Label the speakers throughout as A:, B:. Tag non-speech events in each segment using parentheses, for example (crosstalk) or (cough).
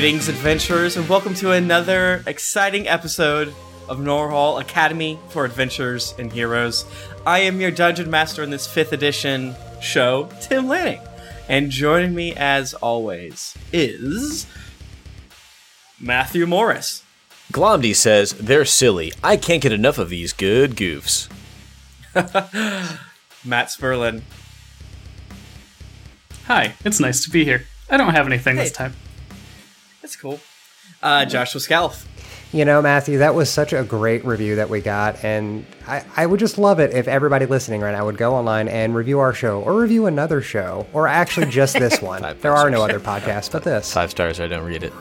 A: Greetings, adventurers, and welcome to another exciting episode of Norhall Academy for Adventures and Heroes. I am your dungeon master in this fifth edition show, Tim Lanning, and joining me as always is Matthew Morris.
B: Glomdy says, they're silly. I can't get enough of these good goofs. (laughs)
A: Matt Sperlin.
C: Hi, it's nice to be here. I don't have anything
A: Hey.
C: this time.
A: That's cool. Uh, Joshua Scalf.
D: You know, Matthew, that was such a great review that we got, and I, I would just love it if everybody listening right now would go online and review our show, or review another show, or actually just this (laughs) one. There are no other podcasts but this.
B: Five stars, I don't read it.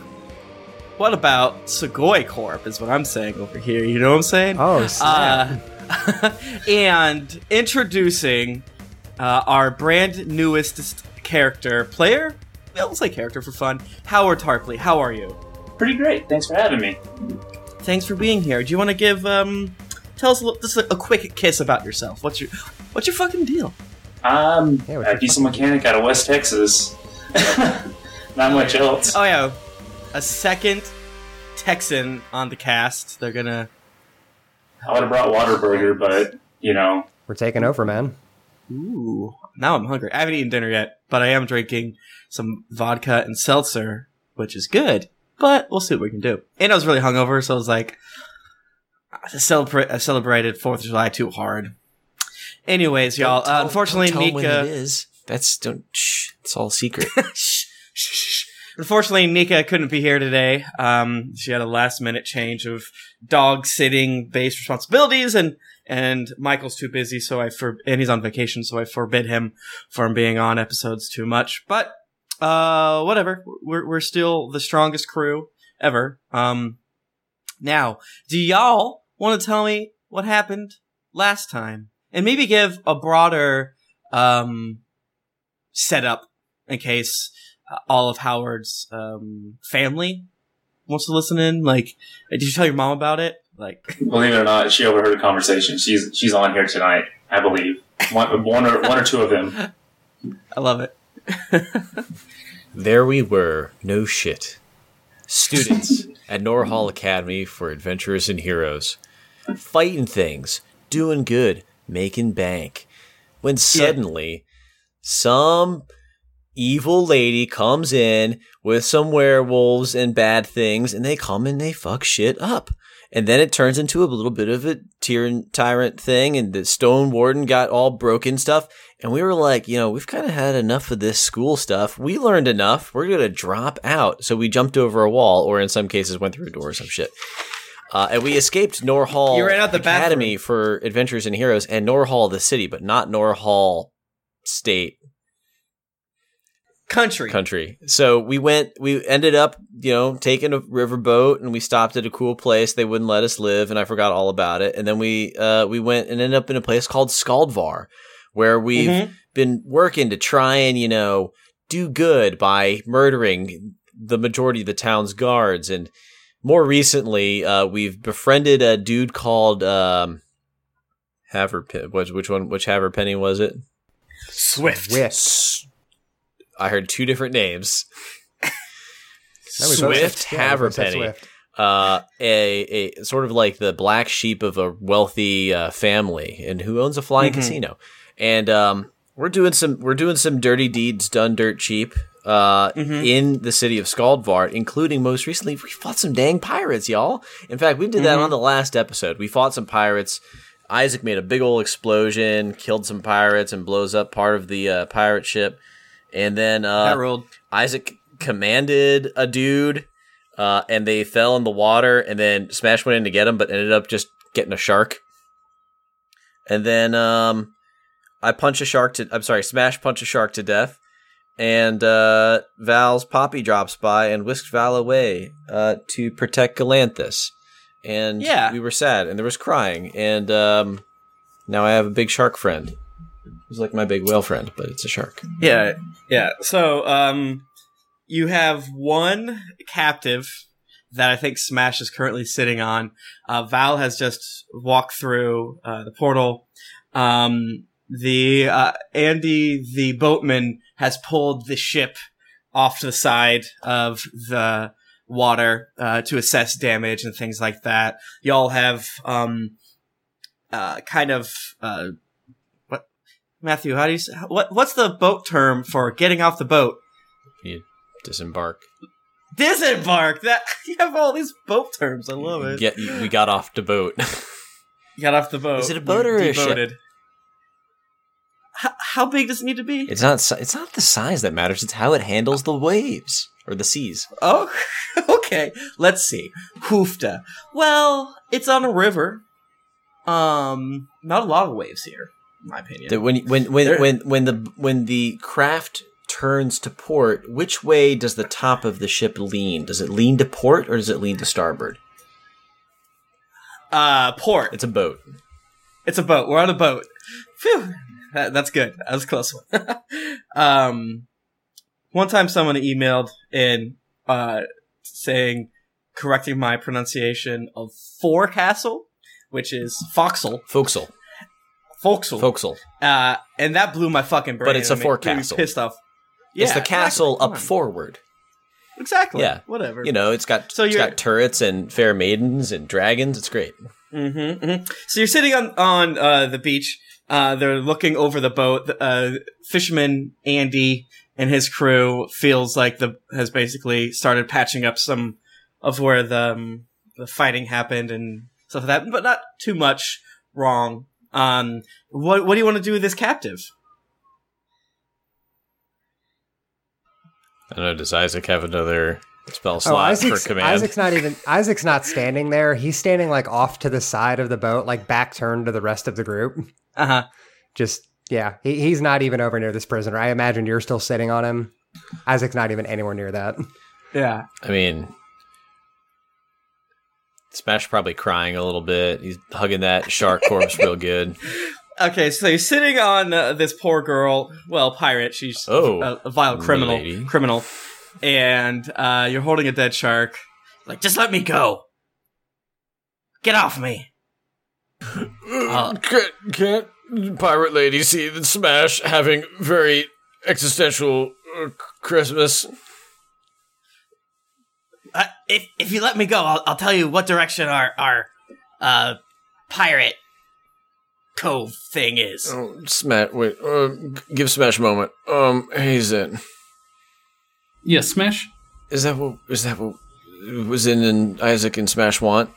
A: What about Segoy Corp? Is what I'm saying over here. You know what I'm saying?
D: Oh, snap.
A: Uh, (laughs) and introducing uh, our brand newest character player. We'll say character for fun. Howard Tarpley. How are you?
E: Pretty great. Thanks for having me.
A: Thanks for being here. Do you want to give um, tell us a, little, just a, a quick kiss about yourself? What's your what's your fucking deal?
E: I'm
D: Yeah,
E: a diesel mechanic out of West Texas. (laughs) Not much else.
A: Oh yeah, a second Texan on the cast. They're gonna.
E: I would have brought Whataburger, but you know,
D: We're taking over, man.
A: Ooh, now I'm hungry. I haven't eaten dinner yet, but I am drinking some vodka and seltzer, which is good. But we'll see what we can do. And I was really hungover, so I was like, I celebrate. I celebrated Fourth of July too hard. Anyways, y'all.
B: Don't
A: uh, unfortunately,
B: don't tell 'em when
A: Nika.
B: it is. That's don't. Shh. It's all secret.
A: Shh. (laughs) Unfortunately, Nika couldn't be here today. Um, she had a last minute change of dog sitting based responsibilities and, and Michael's too busy. So I for, and he's on vacation. So I forbid him from being on episodes too much, but, uh, whatever. We're, we're still the strongest crew ever. Um, now, do y'all want to tell me what happened last time and maybe give a broader, um, setup in case uh, all of Howard's um, family wants to listen in? Like, did you tell your mom about it? Like, (laughs)
E: believe it or not, she overheard a conversation. She's she's on here tonight, I believe. One, one or one or two of them. (laughs)
A: I love it. (laughs)
B: there we were. No shit. Students (laughs) at Norhall Academy for Adventurers and Heroes. Fighting things. Doing good. Making bank. When suddenly, some evil lady comes in with some werewolves and bad things, and they come and they fuck shit up. And then it turns into a little bit of a tyrant tyrant thing, and the Stone Warden got all broken stuff. And we were like, you know, we've kind of had enough of this school stuff. We learned enough. We're gonna drop out. So we jumped over a wall, or in some cases went through a door or some shit. Uh, and we escaped Norhall
A: You ran out the
B: Academy for Adventures and Heroes and Norhall the city, but not Norhall State
A: Country.
B: country. So we went, we ended up, you know, taking a riverboat and we stopped at a cool place. They wouldn't let us live and I forgot all about it. And then we, uh, we went and ended up in a place called Skaldvar where we've
A: Mhm.
B: been working to try and, you know, do good by murdering the majority of the town's guards. And more recently, uh, we've befriended a dude called, um, Haverpen, which, which one, which Haverpenny was it?
A: Swift.
D: Whip.
B: S- I heard two different names. (laughs)
D: No, we both
B: Swift
D: said- yeah, we both said
B: Haverpenny, uh, a, a sort of like the black sheep of a wealthy uh, family, and who owns a flying
A: Mhm.
B: casino. And um, we're doing some we're doing some dirty deeds done dirt cheap uh,
A: Mhm.
B: in the city of Skaldvar, including most recently we fought some dang pirates, y'all. In fact, we did that
A: Mhm.
B: on the last episode. We fought some pirates. Isaac made a big old explosion, killed some pirates, and blows up part of the uh, pirate ship. And then uh, Isaac commanded a dude, uh, and they fell in the water, and then Smash went in to get him, but ended up just getting a shark. And then um, I punch a shark to. I'm sorry, Smash punch a shark to death, and uh, Val's Poppy drops by and whisks Val away uh, to protect Galanthus. And
A: Yeah.
B: we were sad, and there was crying, and um, now I have a big shark friend. He's like my big whale friend, but it's a shark.
A: Yeah, yeah. So, um, you have one captive that I think Smash is currently sitting on. Uh, Val has just walked through uh, the portal. Um, the uh, Andy, the boatman, has pulled the ship off to the side of the water uh, to assess damage and things like that. Y'all have um, uh, kind of uh, what Matthew? How do you say, what? What's the boat term for getting off the boat?
B: You disembark.
A: Disembark. That (laughs) you have all these boat terms. I love it.
B: Get, we got off the boat. (laughs)
A: Got off the boat.
B: Is it a boat
A: You
B: or a ship?
A: How, how big does it need to be?
B: it's not. It's not the size that matters. It's how it handles the waves or the seas.
A: Oh, (laughs) okay. Let's see. Hoofda. Well, it's on a river. Um, not a lot of waves here, in my opinion.
B: When when when
A: There-
B: when when the when the craft turns to port, which way does the top of the ship lean? Does it lean to port or does it lean to starboard?
A: Uh, port.
B: It's a boat.
A: It's a boat. We're on a boat. Phew. That, that's good. That was a close one. (laughs) um, one time someone emailed in, uh, saying, correcting my pronunciation of forecastle, which is foxel,
B: Forecastle.
A: foxel.
B: Forecastle.
A: Uh, and that blew my fucking brain.
B: But it's a
A: and it made me
B: forecastle.
A: Pissed off.
B: it's the castle
A: exactly.
B: Up forward.
A: Exactly.
B: Yeah.
A: Whatever.
B: You know, it's got
A: So
B: it's got turrets and fair maidens and dragons. It's great.
A: Mm-hmm, hmm So you're sitting on on uh, the beach. Uh, they're looking over the boat. Uh, fisherman Andy and his crew feels like the has basically started patching up some of where the um, the fighting happened and stuff like that, but not too much wrong. Um, what what do you want to do with this captive?
B: I don't know. Does Isaac have another spell
D: Oh,
B: slot
D: Isaac's,
B: for command?
D: Isaac's not even Isaac's not standing there. He's standing like off to the side of the boat, like back turned to the rest of the group. (laughs)
A: Uh huh.
D: Just yeah, he, he's not even over near this prisoner. I imagine you're still sitting on him. Isaac's not even anywhere near that.
A: Yeah.
B: I mean, Smash probably crying a little bit. He's hugging that shark corpse real good. (laughs)
A: Okay, so you're sitting on uh, this poor girl, well, pirate. She's
B: Oh,
A: a, a vile criminal,
B: lady.
A: criminal, and uh, you're holding a dead shark. Like, just let me go. Get off me. Uh,
B: Can't, can't pirate lady see the Smash having very existential uh, Christmas?
A: uh, if if you let me go, I'll, I'll tell you what direction our our uh, pirate cove thing is.
B: Oh, Smash! Wait, uh, give Smash a moment. Um, hey Zen,
C: Yeah, Smash.
B: is that what is that what was in, in Isaac and Smash want?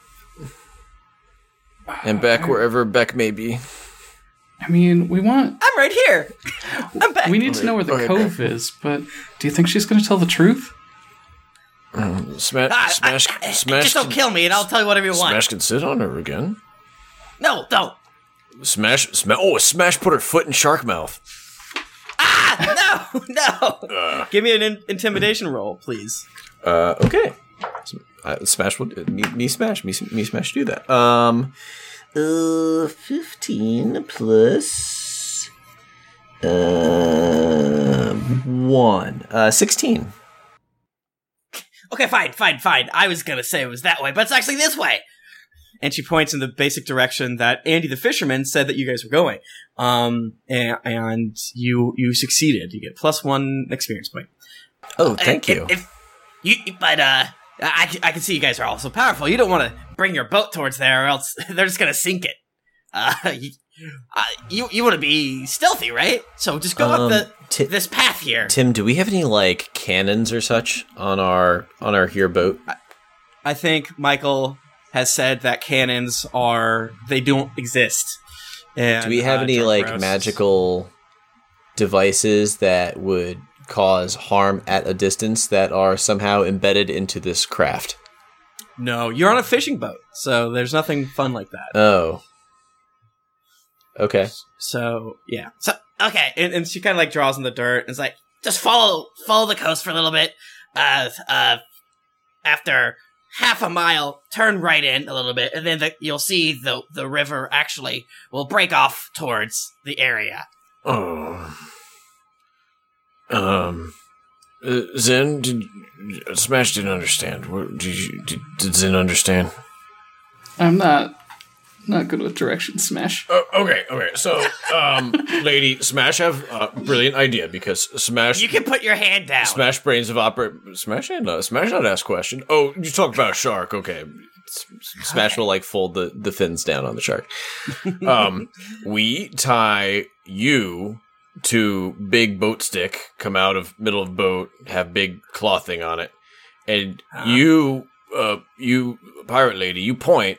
B: And Beck, wherever Beck may be.
C: I mean, we want.
A: I'm right here. I'm back.
C: We need to know where the
B: Okay.
C: cove is, but do you think she's going to tell the truth?
B: Smash,
A: Ah,
B: Smash,
A: I- I-
B: Smash.
A: Just don't
B: can-
A: kill me, and I'll tell you whatever you want.
B: Smash can sit on her again.
A: No, don't.
B: Smash, smash. Oh, Smash put her foot in shark mouth.
A: Ah, (laughs) no, no. Give me an in- intimidation roll, please.
B: Uh, okay. Uh, Smash will me, me Smash me, me Smash do that. Um, uh, fifteen plus uh one uh sixteen.
A: Okay, fine, fine, fine. I was gonna say it was that way, but it's actually this way. And she points in the basic direction that Andy the fisherman said that you guys were going. Um, and, and you you succeeded. You get plus one experience point.
B: Oh, thank
A: If-
B: you.
A: If, you, but uh, I, I can see you guys are all so powerful. You don't want to bring your boat towards there, or else (laughs) they're just gonna sink it. Uh, (laughs) you uh, you, you want to be stealthy, right? So just go
B: Um,
A: up the
B: Ti-
A: this path here.
B: Tim, do we have any like cannons or such on our on our here boat?
A: I think Michael has said that cannons are they don't exist. And,
B: Do we have
A: uh,
B: any like
A: Rouse-
B: magical devices that would cause harm at a distance that are somehow embedded into this craft?
A: No, you're on a fishing boat, so there's nothing fun like that.
B: Oh. Okay.
A: So yeah. So okay, and, and she kind of like draws in the dirt and is like, just follow follow the coast for a little bit. Uh, uh, after half a mile, turn right in a little bit, and then the, you'll see the the river actually will break off towards the area.
B: Oh. Um. Uh, Zen, did Smash didn't understand. What, did you did, did Zen understand?
C: I'm not not good with directions, Smash.
B: Oh, okay, okay. So, um, (laughs) Lady Smash have a brilliant idea because Smash
A: You can put your hand down.
B: Smash brains of opera. Smash and uh, Smash not ask question. Oh, you talk about a shark. Okay, Smash will like fold the the fins down on the shark. (laughs) Um, we tie you to big boat stick. Come out of middle of boat. Have big clothing on it, and you, uh, you pirate lady, you point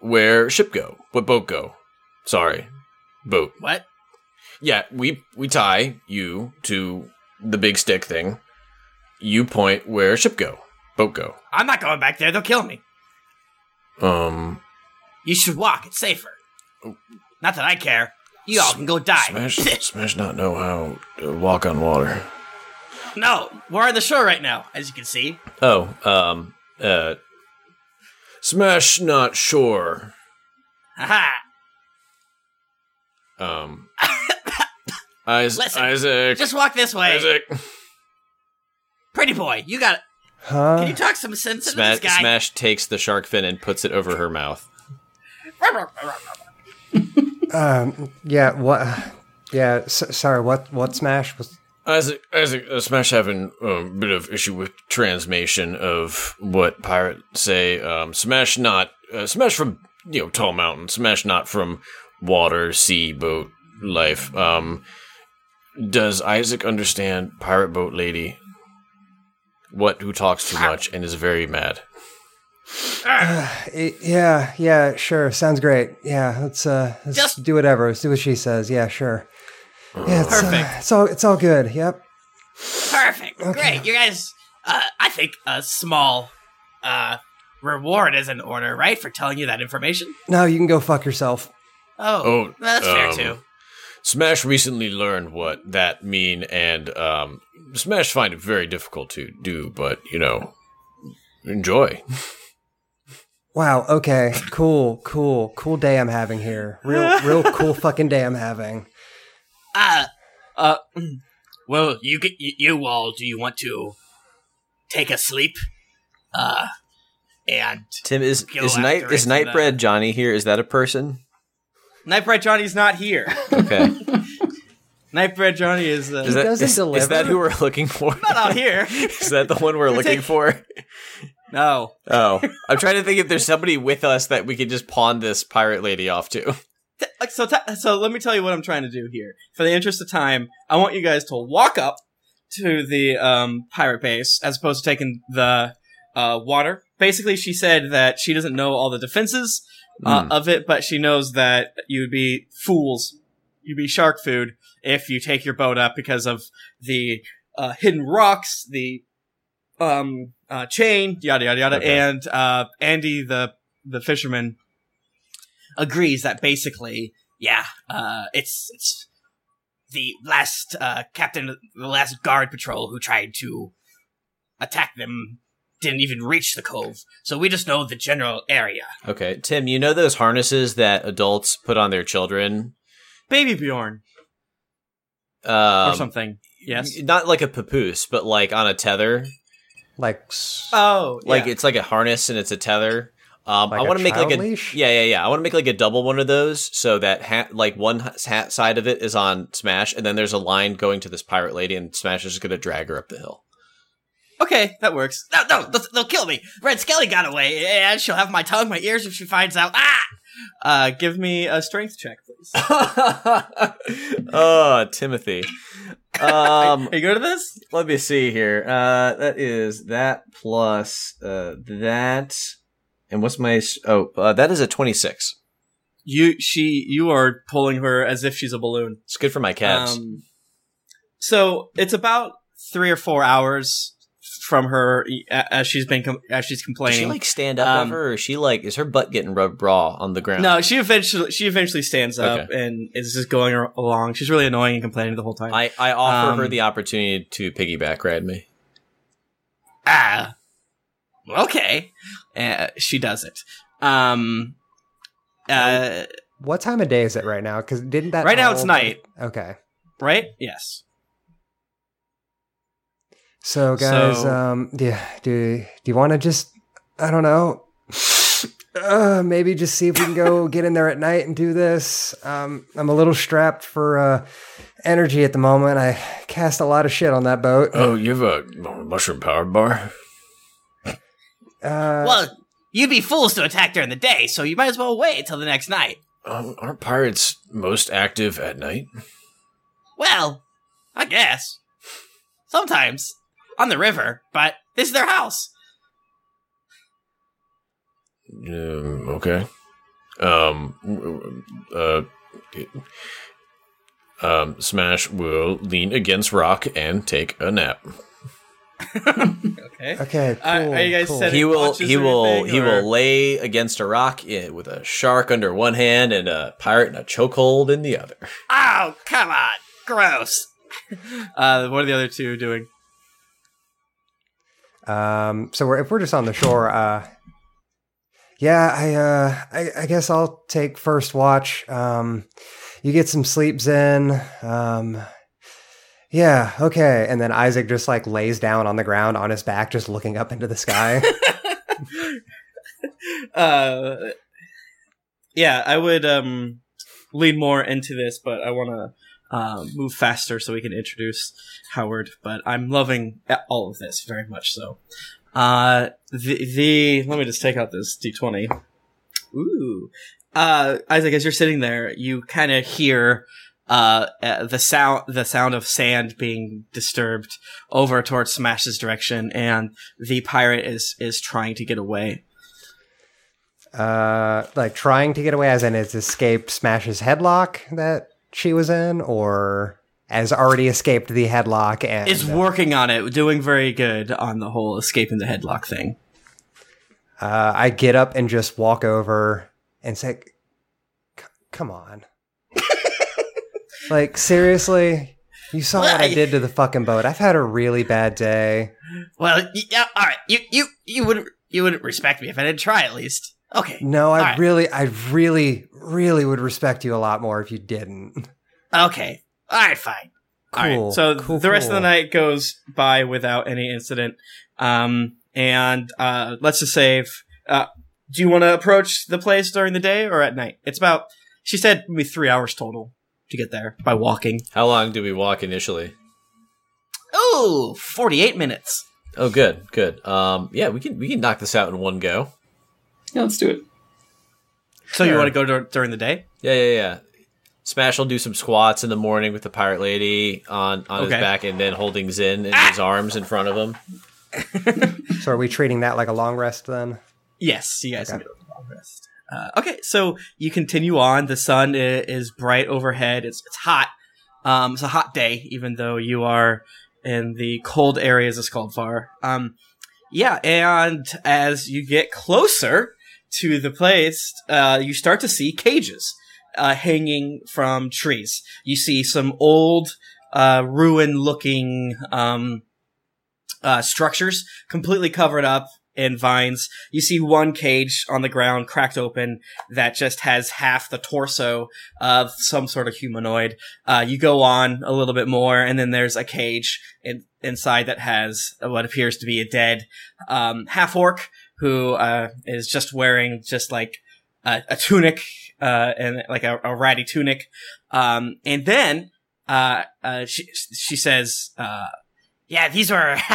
B: where ship go, what boat go. Sorry, boat.
A: What?
B: Yeah, we we tie you to the big stick thing. You point where ship go, boat go.
A: I'm not going back there. They'll kill me.
B: Um,
A: You should walk. It's safer. Not that I care. You all can go die.
B: Smash, (laughs) Smash, not know how to walk on water.
A: No, we're on the shore right now, as you can see.
B: Oh, um, uh, Smash, not sure.
A: Haha.
B: Um, (laughs) Isaac,
A: Listen,
B: Isaac,
A: Just walk this way.
B: Isaac.
A: Pretty boy, you got it.
D: Huh?
A: Can you talk some sense into
B: Smash,
A: this guy?
B: Smash takes the shark fin and puts it over her mouth. (laughs)
D: Um, yeah. What? Yeah. S- sorry. What? What? Smash was.
B: Isaac, Isaac, uh, Smash having a bit of issue with transmission of what pirates say. Um, Smash not, uh, Smash from you know tall mountain. Smash not from water, sea, boat life. Um, does Isaac understand pirate boat lady? What who talks too much and is very mad?
D: Eh, Yeah. Yeah. Sure. Sounds great. Yeah. Let's uh. Let's
A: Just-
D: do whatever. Let's do what she says. Yeah. Sure. Yeah. It's,
A: Perfect.
D: Uh, it's all. It's all good. Yep.
A: Perfect. Great. You guys, uh, I think a small uh, reward is in order, right, for telling you that information?
D: No, you can go fuck yourself.
A: Oh,
B: Oh,
A: that's fair
B: um,
A: too.
B: Smash recently learned what that mean, and um, Smash find it very difficult to do. But you know, enjoy. (laughs)
D: Wow. Okay. Cool. Cool. Cool day I'm having here. Real. Real (laughs) cool fucking day I'm having.
A: Uh, uh, (clears throat) well, you get you, you all. Do you want to take a sleep? Uh, and
B: Tim is
A: Go
B: is night
A: after
B: is
A: it,
B: Nightbread Johnny here? Is that a person?
A: Nightbread Johnny's not here.
B: Okay. (laughs)
A: Nightbread Johnny is uh,
B: Is that,
D: doesn't
B: is- is that who we're (laughs) looking for?
A: not out here.
B: is that the one we're looking for?
A: No.
B: Oh, I'm trying to think if there's somebody with us that we could just pawn this pirate lady off to.
A: So, t- so let me tell you what I'm trying to do here. For the interest of time, I want you guys to walk up to the um, pirate base as opposed to taking the uh, water. Basically, she said that she doesn't know all the defenses uh,
B: Hmm.
A: of it, but she knows that you would be fools, you'd be shark food if you take your boat up because of the uh, hidden rocks, the um, uh, chain, yada yada yada,
B: Okay.
A: and uh, Andy the the fisherman agrees that basically, yeah, uh, it's it's the last uh, captain, the last guard patrol who tried to attack them didn't even reach the cove. So we just know the general area.
B: Okay, Tim, you know those harnesses that adults put on their children?
A: Baby Bjorn
B: Um,
A: or something. Yes.
B: Not like a papoose, but like on a tether.
D: Like. s-
A: Oh,
B: Like
A: yeah.
B: it's like a harness and it's a tether. Um,
D: Like
B: I
D: a
B: want to make like a
D: leash?
B: yeah, yeah, yeah. I want to make like a double one of those so that ha- like one h- ha- side of it is on Smash, and then there's a line going to this pirate lady, and Smash is just gonna drag her up the hill.
A: okay, that works. No, no, they'll, they'll kill me. Red Skelly got away, and she'll have my tongue, my ears if she finds out. Ah! Uh, give me a strength check, please. (laughs) (laughs)
B: oh, Timothy. Um, (laughs)
A: Are you good at this?
B: let me see here. Uh, that is that plus uh that, and what's my oh uh, that is a twenty six.
A: You, she, you are pulling her as if she's a balloon.
B: It's good for my calves.
A: Um, so it's about three or four hours from her as she's been com- as she's complaining.
B: Does
A: complaining.
B: she like stand up
A: Um,
B: ever, or is she like is her butt getting rubbed raw on the ground?
A: no, she eventually she eventually stands up
B: Okay.
A: and is just going along. She's really annoying and complaining the whole time.
B: I I offer her
A: Um,
B: the opportunity to piggyback ride me.
A: ah, okay. Uh, she does it. Um, uh,
D: What time of day is it right now? Because didn't that
A: Right now it's night.
D: Okay.
A: right? Yes.
D: So guys,
A: So-
D: um, do do do you want to just I don't know, uh, maybe just see if we can go (laughs) get in there at night and do this. Um, I'm a little strapped for uh, energy at the moment. I cast a lot of shit on that boat.
B: Oh, you have a mushroom powered bar?
D: Uh,
A: well, you'd be fools to attack during the day, so you might as well wait till the next night.
B: Um, aren't pirates most active at night?
A: Well, I guess. Sometimes. On the river, but this is their house.
B: Um, okay. Um, uh, um, Smash will lean against Rock and take a nap.
A: Okay.
D: okay, cool.
A: Uh, are you guys
D: cool.
A: setting-
B: He will. He will.
A: anything,
B: He
A: or-
B: will lay against a rock i- with a shark under one hand and a pirate in a chokehold in the other.
A: Oh, come on. Gross. (laughs) uh, what are the other two doing?
D: Um, so we're, if we're just on the shore, uh, yeah, I, uh, I, I guess I'll take first watch. Um, you get some sleeps in. Um, yeah, okay. And then Isaac just like lays down on the ground on his back, just looking up into the sky. (laughs)
A: uh, yeah, I would um, lean more into this, but I want to uh, move faster so we can introduce Howard. But I'm loving all of this very much so. Uh, the the let me just take out this d20. Ooh, uh, Isaac, as you're sitting there, you kind of hear uh, uh, the sound the sound of sand being disturbed over towards Smash's direction, and the pirate is is trying to get away.
D: uh, like trying to get away, as in it's escaped Smash's headlock that she was in, or has already escaped the headlock and
A: is working on it, doing very good on the whole escaping the headlock thing.
D: Uh, I get up and just walk over and say, "Come on, (laughs) like seriously, you saw what I did to the fucking boat. I've had a really bad day.
A: Well, yeah, all right. You you you wouldn't you wouldn't respect me if I didn't try at least. Okay.
D: No, I
A: All right.
D: really, I really, really would respect you a lot more if you didn't.
A: Okay. All right. Fine.
D: Cool,
A: right. So
D: cool,
A: the rest of the night goes by without any incident. Um, and uh, let's just say, uh, do you want to approach the place during the day or at night? It's about. She said maybe three hours total to get there by walking.
B: How long do we walk initially?
A: Ooh, 48 minutes.
B: Oh, good, good. Um, yeah, we can we can knock this out in one go.
C: Yeah, let's do it.
A: So you want to go dur- during the day?
B: Yeah, yeah, yeah. Smash will do some squats in the morning with the pirate lady on on his back, and then holding Zin in his arms in front of him. (laughs)
D: So are we treating that like a long rest then?
A: Yes, you guys
D: Okay.
A: can go to long rest. Uh, okay, so you continue on. The sun i- is bright overhead. It's it's hot. Um, it's a hot day, even though you are in the cold areas of Skaldvar. Um, yeah, and as you get closer to the place, uh, you start to see cages uh, hanging from trees. You see some old, uh, ruin-looking um, uh, structures completely covered up in vines. You see one cage on the ground cracked open that just has half the torso of some sort of humanoid. Uh, you go on a little bit more, and then there's a cage in, inside that has what appears to be a dead um, half orc who uh, is just wearing just like a, a tunic uh, and like a, a ratty tunic. Um, and then uh, uh, she she says. Uh, yeah, these were (laughs)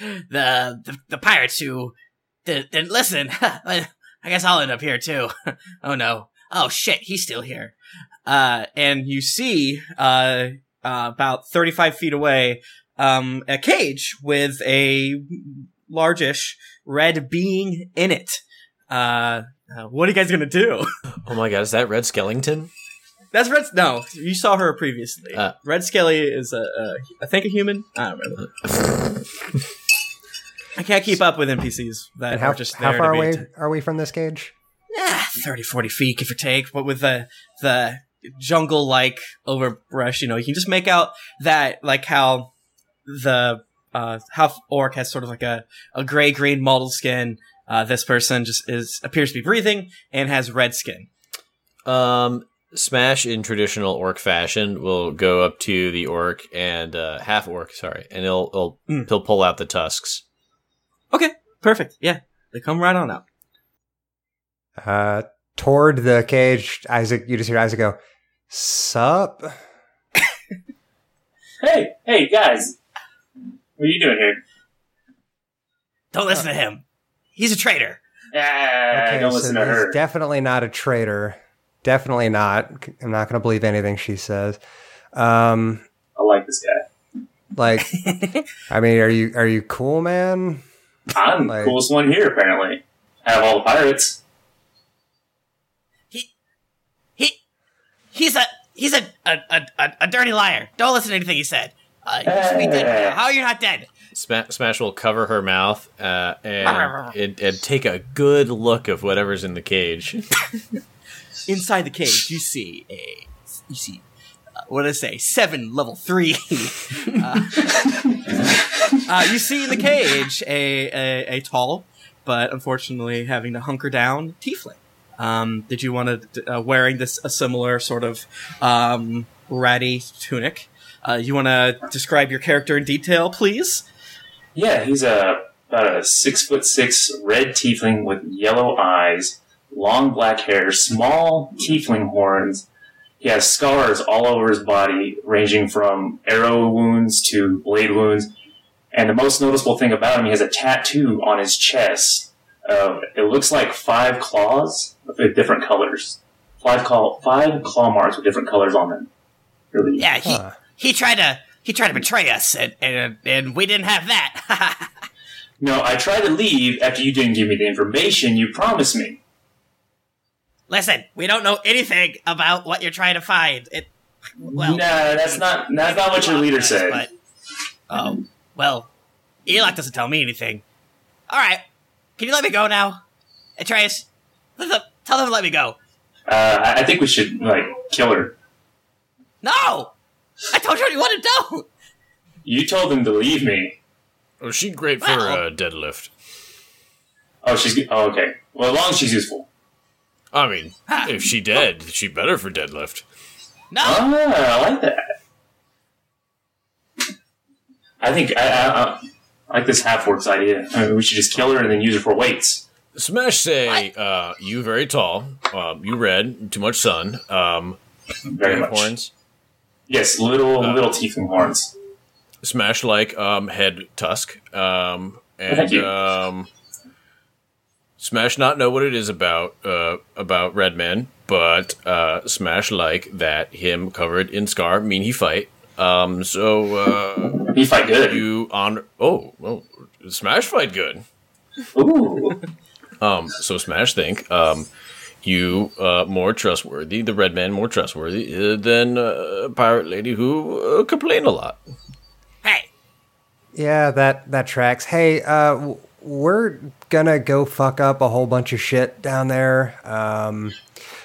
A: the, the the pirates who did, didn't listen. (laughs) I guess I'll end up here too. (laughs) oh no. Oh shit, he's still here. Uh, and you see, uh, uh, about 35 feet away, um, a cage with a largish red being in it. Uh, uh, what are you guys gonna do?
B: Oh my god, is that Red Skellington?
A: That's Red. No, you saw her previously.
B: Uh.
A: Red Skelly is a, a, I think a human. I don't remember. I can't keep up with NPCs that
D: And how,
A: are just
D: how far
A: to
D: away
A: t-
D: are we from this cage?
A: ah, 30, 40 feet, give or take. But with the the jungle like overbrush, you know, you can just make out that like how the uh how orc has sort of like a a gray green mottled skin. Uh, this person just is appears to be breathing and has red skin.
B: Um, Smash in traditional orc fashion will go up to the orc and uh, half orc, sorry, and he'll he'll,
A: Mm.
B: he'll pull out the tusks.
A: Okay, perfect. Yeah, they come right on out.
D: Uh, toward the cage, Isaac, you just hear Isaac go, "Sup?" (laughs)
E: Hey, hey, guys. What are you doing here?
A: Don't listen to him. He's a traitor.
E: Ah, don't listen to
D: he's
E: her.
D: definitely not a traitor. Definitely not. I'm not going to believe anything she says. Um,
E: I like this guy.
D: like, (laughs) I mean, are you are you cool, man?
E: I'm
D: Like-
E: the coolest one here, apparently. Out of all the pirates.
A: He, he, he's a he's a a, a, a, a dirty liar. Don't listen to anything he said. Uh, you should be dead now. How are you not dead?
B: Sma- Smash will cover her mouth uh, and, and and take a good look of whatever's in the cage. (laughs)
A: Inside the cage, you see a you see uh, what did I say? Seven level three. (laughs) uh, (laughs) uh, you see in the cage a, a a tall, but unfortunately having to hunker down tiefling. Um, did you want to uh, wearing this a similar sort of um, ratty tunic? Uh, you want to describe your character in detail, please?
E: Yeah, he's a about a six foot six red tiefling with yellow eyes, long black hair, small tiefling horns. He has scars all over his body, ranging from arrow wounds to blade wounds. And the most noticeable thing about him, he has a tattoo on his chest. Uh, it looks like five claws with different colors. Five claw, five claw marks with different colors on them. Really?
A: Yeah, he
D: Huh.
A: He tried to he tried to betray us, and and, and we didn't have that. (laughs)
E: No, I tried to leave after you didn't give me the information you promised me.
A: Listen, we don't know anything about what you're trying to find. It well,
E: nah, that's not that's not what your leader
A: Yes,
E: said.
A: But, oh well, Elok doesn't tell me anything. All right, can you let me go now, Atreus? Them, tell them to let me go.
E: Uh, I I think we should like kill her.
A: No, I told you what you want to do.
E: You told them to leave me.
B: oh, she great for
A: Well-
B: uh, deadlift.
E: Oh, she's oh, okay. Well, as long as she's useful.
B: I mean, if she dead, she better for deadlift.
A: No,
E: Ah, I like that. I think I, I, I I like this half works idea. I mean, we should just kill her and then use her for weights.
B: Smash say, uh, you very tall, um, you red, too much sun, um,
E: Very much.
B: horns.
E: Yes, little little teeth and horns.
B: Smash like um, head tusk, um, and
E: Thank you.
B: um, Smash not know what it is about uh, about red men, but uh, Smash like that him covered in scar mean he fight. Um, so uh,
E: He fight good.
B: you on oh well, Smash fight good.
E: Ooh,
B: Um, so Smash think um, you uh, more trustworthy, the red man more trustworthy uh, than uh, pirate lady who uh, complain a lot.
A: hey,
D: Yeah, that that tracks. Hey, uh, w- we're gonna go fuck up a whole bunch of shit down there. Um,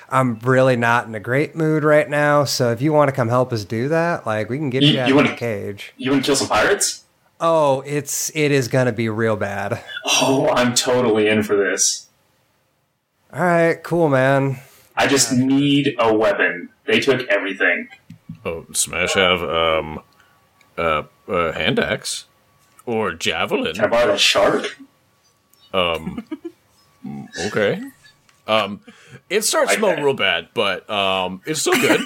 D: I'm really not in a great mood right now, so if you want to come help us do that, like we can get
E: You-
D: you, out
E: you
D: of
E: wanna-
D: the cage.
E: you want to kill some pirates?
D: Oh, it's it is gonna be real bad.
E: Oh, I'm totally in for this.
D: All right, cool, man.
E: I just need a weapon. They took everything.
B: Oh, Smash have um, uh, uh, hand axe or javelin.
E: Can I borrow that shark?
B: Um, (laughs) okay. Um, it starts to
E: Like
B: smell real bad, but um, it's still good.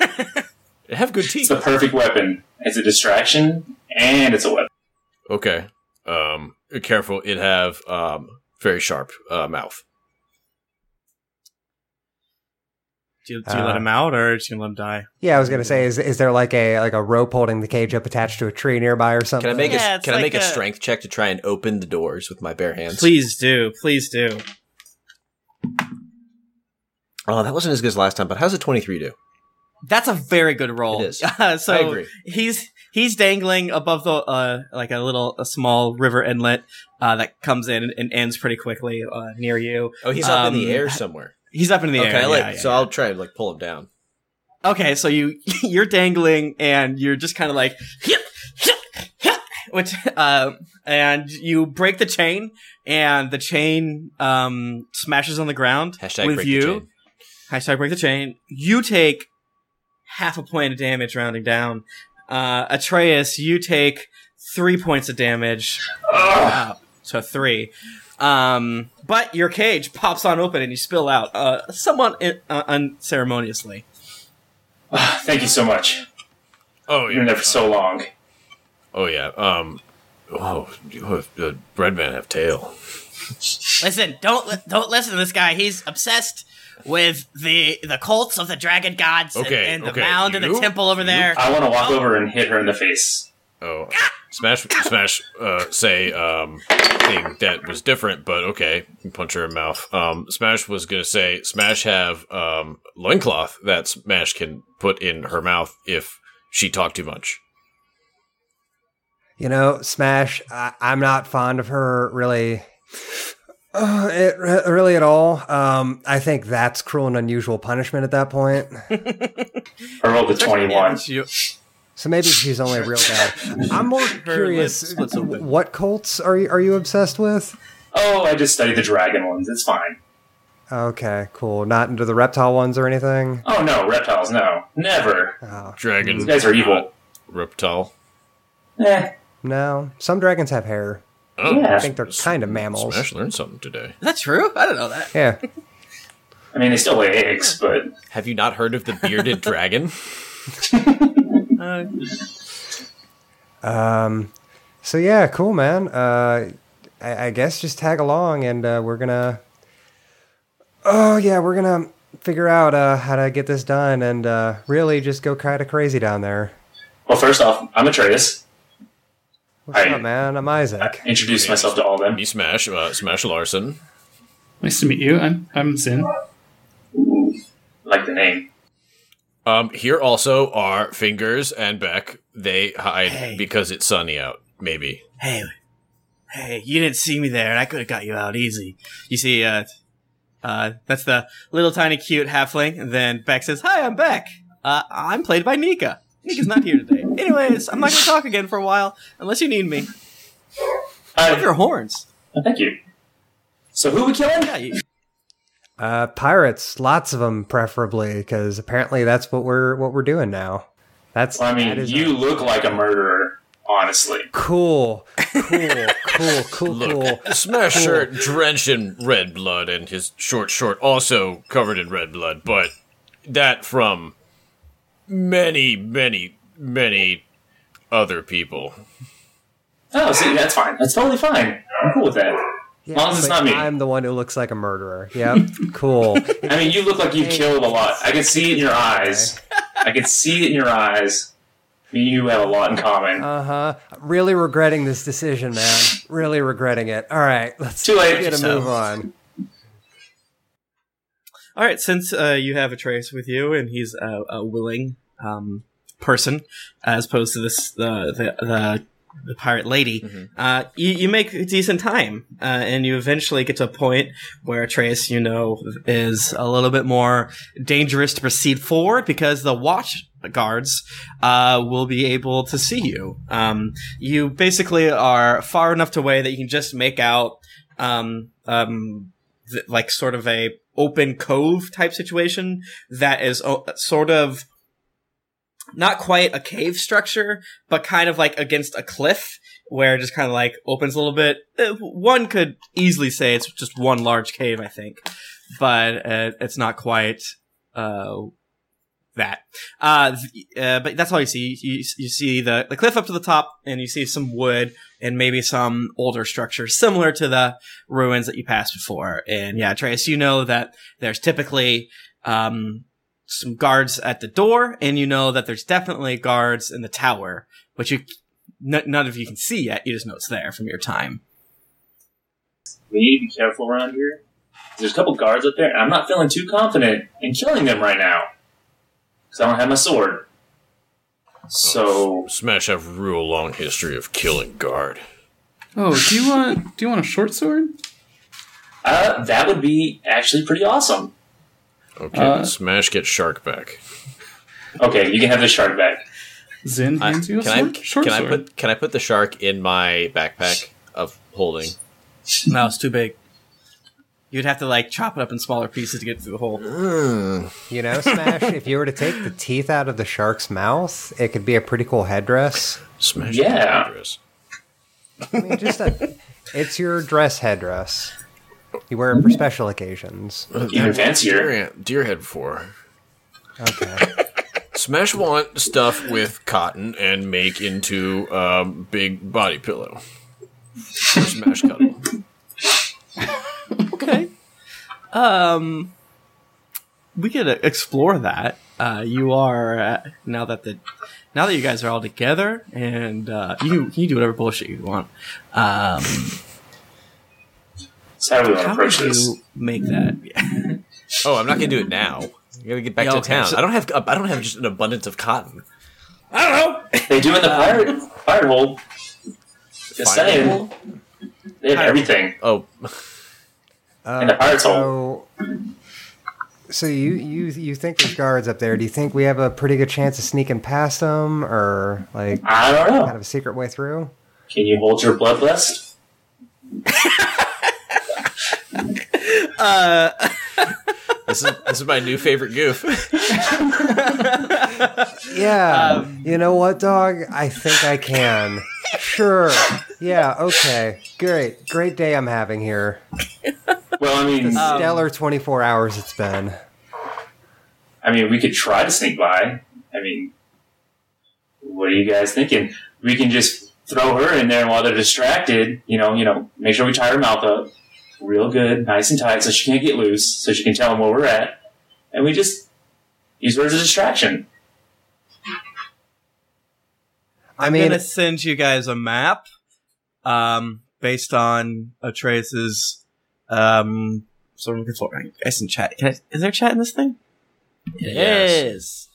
B: it (laughs) have good teeth.
E: It's
B: teeth.
E: the perfect weapon. It's a distraction and it's a weapon.
B: Okay. Um, careful. It have um very sharp uh, mouth.
A: Do you, do you let
D: Uh,
A: him out or do you let him die?
D: Yeah, I was gonna say, is is there like a like a rope holding the cage up attached to a tree nearby or something?
B: Can I make
A: Yeah,
B: a
A: it's
B: Can I make a,
A: a-
B: strength check to try and open the doors with my bare hands?
A: Please do, please do.
B: Oh, that wasn't as good as last time. But how's a twenty three do?
A: That's a very good roll.
B: It is. (laughs)
A: Uh, so
B: I agree.
A: he's he's dangling above the uh, like a little a small river inlet uh, that comes in and ends pretty quickly uh, near you.
B: Oh, he's up in the
A: Um,
B: air somewhere.
A: He's up in the
B: okay,
A: air.
B: I like,
A: yeah, yeah,
B: so I'll try to like pull him down.
A: Okay, so you (laughs) you're dangling and you're just kind of like which uh and you break the chain and the chain um smashes on the ground
B: Hashtag
A: with
B: break the
A: you.
B: chain.
A: Hashtag break the chain. You take half a point of damage rounding down. Uh Atreus, you take three points of damage.
E: Ugh.
A: Uh, so three. Um, but your cage pops on open and you spill out, uh, somewhat in, uh, unceremoniously. (sighs)
E: Thank you so much.
B: Oh
E: You've been there for so long.
B: Oh yeah. Um. Oh, uh, Breadman have tail.
F: Listen, don't li- don't listen to this guy. He's obsessed with the the cults of the dragon gods and-
B: Okay,
F: and, the
B: okay,
F: mound and the
B: you-
F: temple over there.
E: I want to walk over and hit her in the face.
B: Oh, smash, smash. Uh, say um thing that was different, but okay. Punch her in mouth. Um, Smash was gonna say Smash have um loincloth that Smash can put in her mouth if she talked too much.
D: You know, Smash, I, I'm not fond of her really. Uh, it re- really at all. Um, I think that's cruel and unusual punishment at that point.
E: I rolled a 21.
A: You-
D: So maybe she's only a real guy. (laughs) I'm more curious.
A: lips splits open.
D: What cults are you are you obsessed with?
E: Oh, I just studied the dragon ones. It's fine.
D: Okay, cool. Not into the reptile ones or anything.
E: Oh no, reptiles, no. Never.
D: Oh,
B: Dragon.
E: These guys are evil.
B: Reptile.
E: Eh.
D: no. Some dragons have hair.
B: Oh,
E: Yeah.
D: I think they're kind of mammals.
B: Smash learned something today.
A: That's true? I don't know that.
D: Yeah.
E: I mean, they still lay eggs, but
B: Have you not heard of the bearded dragon? (laughs) (laughs)
A: Uh,
D: Um. So yeah, cool, man. Uh, I, I guess just tag along, and uh, we're gonna. Oh yeah, we're gonna figure out uh, how to get this done, and uh, really just go kind of crazy down there.
E: well, first off, I'm Atreus.
D: What's
E: Hi.
D: up, man? I'm Isaac.
E: Introduce myself to all of them.
B: Me Smash. Uh, Smash Larson.
C: Nice to meet you. I'm I'm Zin.
E: Like the name.
B: Um, here also are Fingers and Beck. They hide
A: Hey.
B: because it's sunny out. Maybe.
A: hey, hey, you didn't see me there, and I could have got you out easy. You see, uh, uh, that's the little tiny cute halfling, and then Beck says, "Hi, I'm Beck. Uh, I'm played by Nika. Nika's not here today. (laughs) Anyways, I'm not gonna talk again for a while, unless you need me. I love your horns.
E: Oh, thank you. So who we killing?
A: Yeah, you,
D: Uh, pirates, lots of them, preferably, because apparently that's what we're what we're doing now. That's
E: Well, I mean,
D: is
E: you look like a murderer, honestly.
D: cool, cool, (laughs) cool, cool,
B: Look,
D: cool.
B: Smash shirt drenched in red blood, and his short short also covered in red blood. But that from many, many, many other people.
E: Oh, see, that's fine. That's totally fine. I'm cool with that.
D: Yeah,
E: long as it's not me.
D: I'm the one who looks like a murderer. Yep, (laughs) cool.
E: I mean, you look like you've killed a lot. I can see it in your eyes. I can see it in your eyes. You have a lot in common.
D: Uh huh. Really regretting this decision, man. Really regretting it. All right, let's
E: Too late.
D: get a
A: So-
D: move on.
A: All right, since uh, you have Atreus with you and he's a, a willing um, person, as opposed to this the the, the, the pirate lady, uh, you, you make decent time, uh, and you eventually get to a point where Trace, you know, is a little bit more dangerous to proceed forward because the watch guards uh, will be able to see you. Um, you basically are far enough away that you can just make out um, um, th- like sort of a open cove type situation that is o- sort of not quite a cave structure, but kind of like against a cliff where it just kind of like opens a little bit. Uh, One could easily say it's just one large cave, I think, but uh, it's not quite uh, that. Uh, uh, but that's all you see. You, you see the, the cliff up to the top, and you see some wood and maybe some older structures similar to the ruins that you passed before. And yeah, Trace, you know that there's typically um, some guards at the door, and you know that there's definitely guards in the tower, which you n- none of you can see yet. You just know it's there from your time.
E: We need to be careful around here. There's a couple guards up there, and I'm not feeling too confident in killing them right now. Because I don't have my sword. So,
B: Smash have a real long history of killing guard.
C: Oh, do you want do you want a short sword?
E: uh, that would be actually pretty awesome.
B: Okay,
C: Uh,
B: Smash get Shark back.
E: Okay, you can have the shark back.
C: Zin
B: I-
C: hands you a
B: can
C: sword.
B: I
C: short
B: can I put can I put the shark in my backpack of holding?
A: No, it's too big. You'd have to like chop it up in smaller pieces to get through the hole. (sighs)
D: You know, Smash. if you were to take the teeth out of the shark's mouth, it could be a pretty cool headdress.
B: Smash
E: Yeah.
B: address.
D: I mean, just a, it's your dress headdress. You wear it for special occasions.
E: Even fancier.
B: Deer, deer head before.
D: Okay. (laughs)
B: Smash want stuff with cotton and make into a big body pillow. For Smash cuddle. (laughs)
A: Okay. Um, we could explore that. Uh, you are uh, now that the now that you guys are all together, and uh, you you can do whatever bullshit you want. Um,
E: So how do we want to approach
A: would
E: this?
A: you make that? (laughs)
B: Oh, I'm not gonna do it now. You gotta get back
A: Yeah,
B: to
A: okay,
B: town.
A: so-
B: I don't have. I don't have just an abundance of cotton.
A: I don't know.
E: They do in the um, pirate pirate hold. Just
B: Pirate
E: saying.
B: hole?
E: They have everything.
B: Oh, (laughs)
E: In the pirate's
D: so, so you you you think there's guards up there? Do you think we have a pretty good chance of sneaking past them, or like
E: I don't know.
D: kind of a secret way through?
E: Can you hold your bloodlust? (laughs)
A: Uh, (laughs)
B: this is this is my new favorite goof. (laughs)
D: Yeah. you know what, dog? I think I can. Sure. Yeah. Okay. Great. Great day I'm having here.
E: Well, I mean, the
D: Stellar 24 hours it's been.
E: I mean, we could try to sneak by. I mean, what are you guys thinking? We can just throw her in there while they're distracted. You know, you know, make sure we tie her mouth up real good, nice and tight, so she can't get loose, so she can tell them where we're at, and we just use her as a distraction.
D: I
A: I'm gonna send you guys a map, um, based on Atreus's, um, so I'm looking for. I guys in chat. Can I, is there chat in this thing? It
B: Yes.
A: is.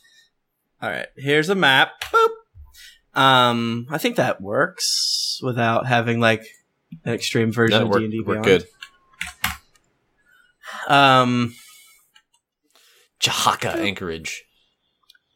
A: All right. Here's a map. Boop. Um, I think that works without having like an extreme version
B: No,
A: of D and D.
B: we're good.
A: Um,
B: Chahaka Anchorage.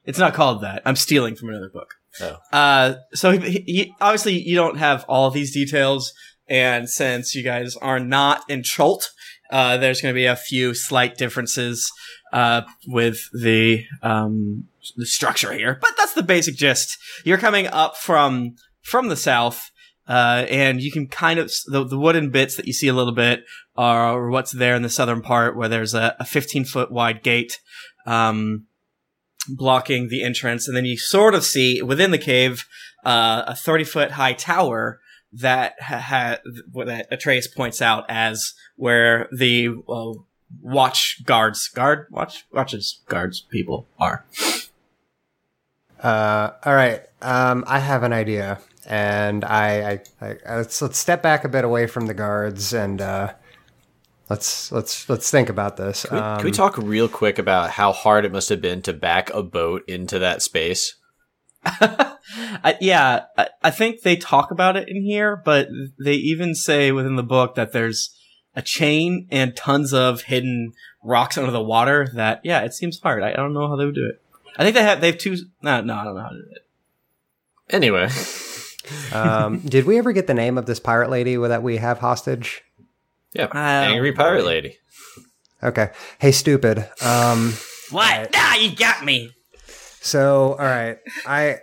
A: It's not called that. I'm stealing from another book.
B: Oh.
A: Uh, so he, he, obviously you don't have all of these details, and since you guys are not in Cholt, uh, there's going to be a few slight differences uh, with the um, the structure here, but that's the basic gist. You're coming up from from the south, uh, and you can kind of the, the wooden bits that you see a little bit are what's there in the southern part, where there's a, a 15 foot wide gate. Um, blocking the entrance, and then you sort of see within the cave uh, a thirty foot high tower that ha- ha- that Atreus points out as where the uh, watch guards, guard watch watches guards people are.
D: Uh, all right. Um, I have an idea, and I, I, I let's let's step back a bit away from the guards and uh, let's let's let's think about this.
B: Can we,
D: um,
B: can we talk real quick about how hard it must have been to back a boat into that space? (laughs)
A: I, yeah, I, I think they talk about it in here, but they even say within the book that there's a chain and tons of hidden rocks under the water. That yeah, it seems hard. I, I don't know how they would do it. I think they have they have two. No, no, I don't know how to do it.
B: Anyway,
D: um, did we ever get the name of this pirate lady that we have hostage?
B: Yeah,
A: I don't
B: angry pirate lady.
D: Okay. Hey, stupid. Um,
F: What? Ah, you got me.
D: so all right, I.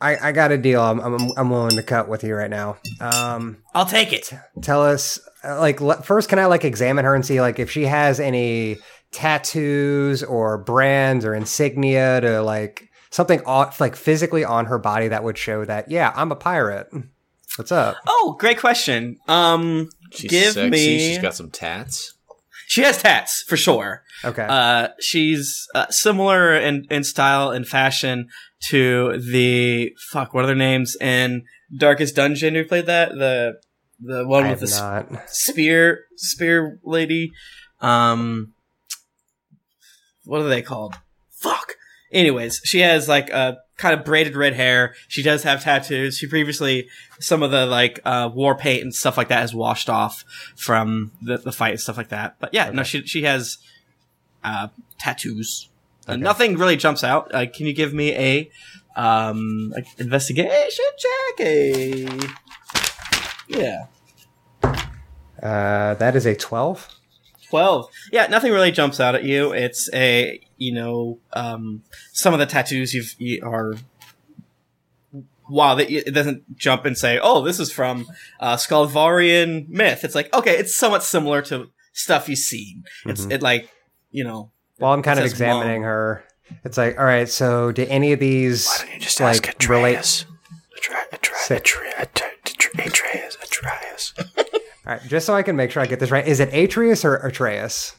D: I, I got a deal. I'm, I'm I'm willing to cut with you right now. Um,
F: I'll take it.
D: tell us uh, like le- first can i like examine her and see like if she has any tattoos or brands or insignia to like something on, like physically on her body that would show that yeah i'm a pirate what's up
A: Oh, great question. Um,
B: She's
A: Give
B: sexy.
A: me-
B: She's got some tats.
A: she has tats for sure.
D: okay
A: Uh, she's uh, similar in, in style and fashion to the fuck. What are their names in Darkest Dungeon? Who played that? The the one
D: I
A: with the s-
D: not
A: spear spear lady. Um, what are they called? Fuck. Anyways, she has like a kind of braided red hair. She does have tattoos. She previously some of the like uh, war paint and stuff like that has washed off from the, the fight and stuff like that. But yeah, no, she she has uh, tattoos. Uh, nothing really jumps out. Uh, can you give me a um like investigation check? A yeah.
D: uh that is a 12
A: 12 yeah nothing really jumps out at you it's a you know um some of the tattoos you've you are wow, that it doesn't jump and say, "Oh, this is from uh, Skaldvarian myth." It's like, okay, it's somewhat similar to stuff you've seen. It's it like you know,
D: While I'm kind of examining
A: mom.
D: her, it's like, all right, so do any of these
B: Why don't you just
D: like
B: ask
D: relate?
B: Atreus? Atre- Atre-
D: Say-
B: Atre- Atre- Atreus. Atreus.
D: All right, just so I can make sure I get this right, is it Atreus or Atreus?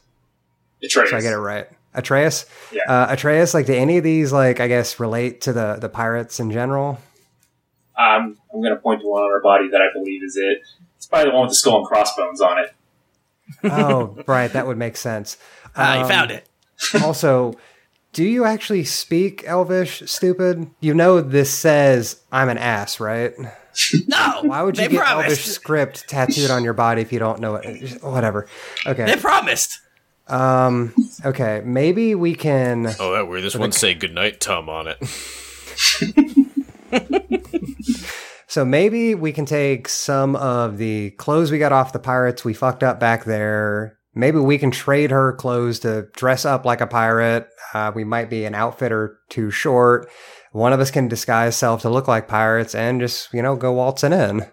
E: Atreus.
D: So I get it right. Atreus.
E: Yeah.
D: Uh, Atreus. Like, do any of these like I guess relate to the the pirates in general?
E: Um, I'm going to point to one on her body that I believe is it. It's probably the one with the skull and crossbones on it.
D: Oh, (laughs) right. That would make sense.
F: Ah, you
D: Um,
F: found it.
D: also, do you actually speak Elvish? Stupid. You know this says I'm an ass, right? (laughs)
F: No.
D: Why would you
F: they
D: get
F: promised.
D: Elvish script tattooed on your body if you don't know it? Whatever. Okay.
F: They promised.
D: Um. Okay. Maybe we can.
B: Oh, that weird. This one say goodnight, Tom on it. (laughs)
D: So maybe we can take some of the clothes we got off the pirates we fucked up back there. Maybe we can trade her clothes to dress up like a pirate. Uh, we might be an outfit or two short. One of us can disguise self to look like pirates and just, you know, go waltzing in.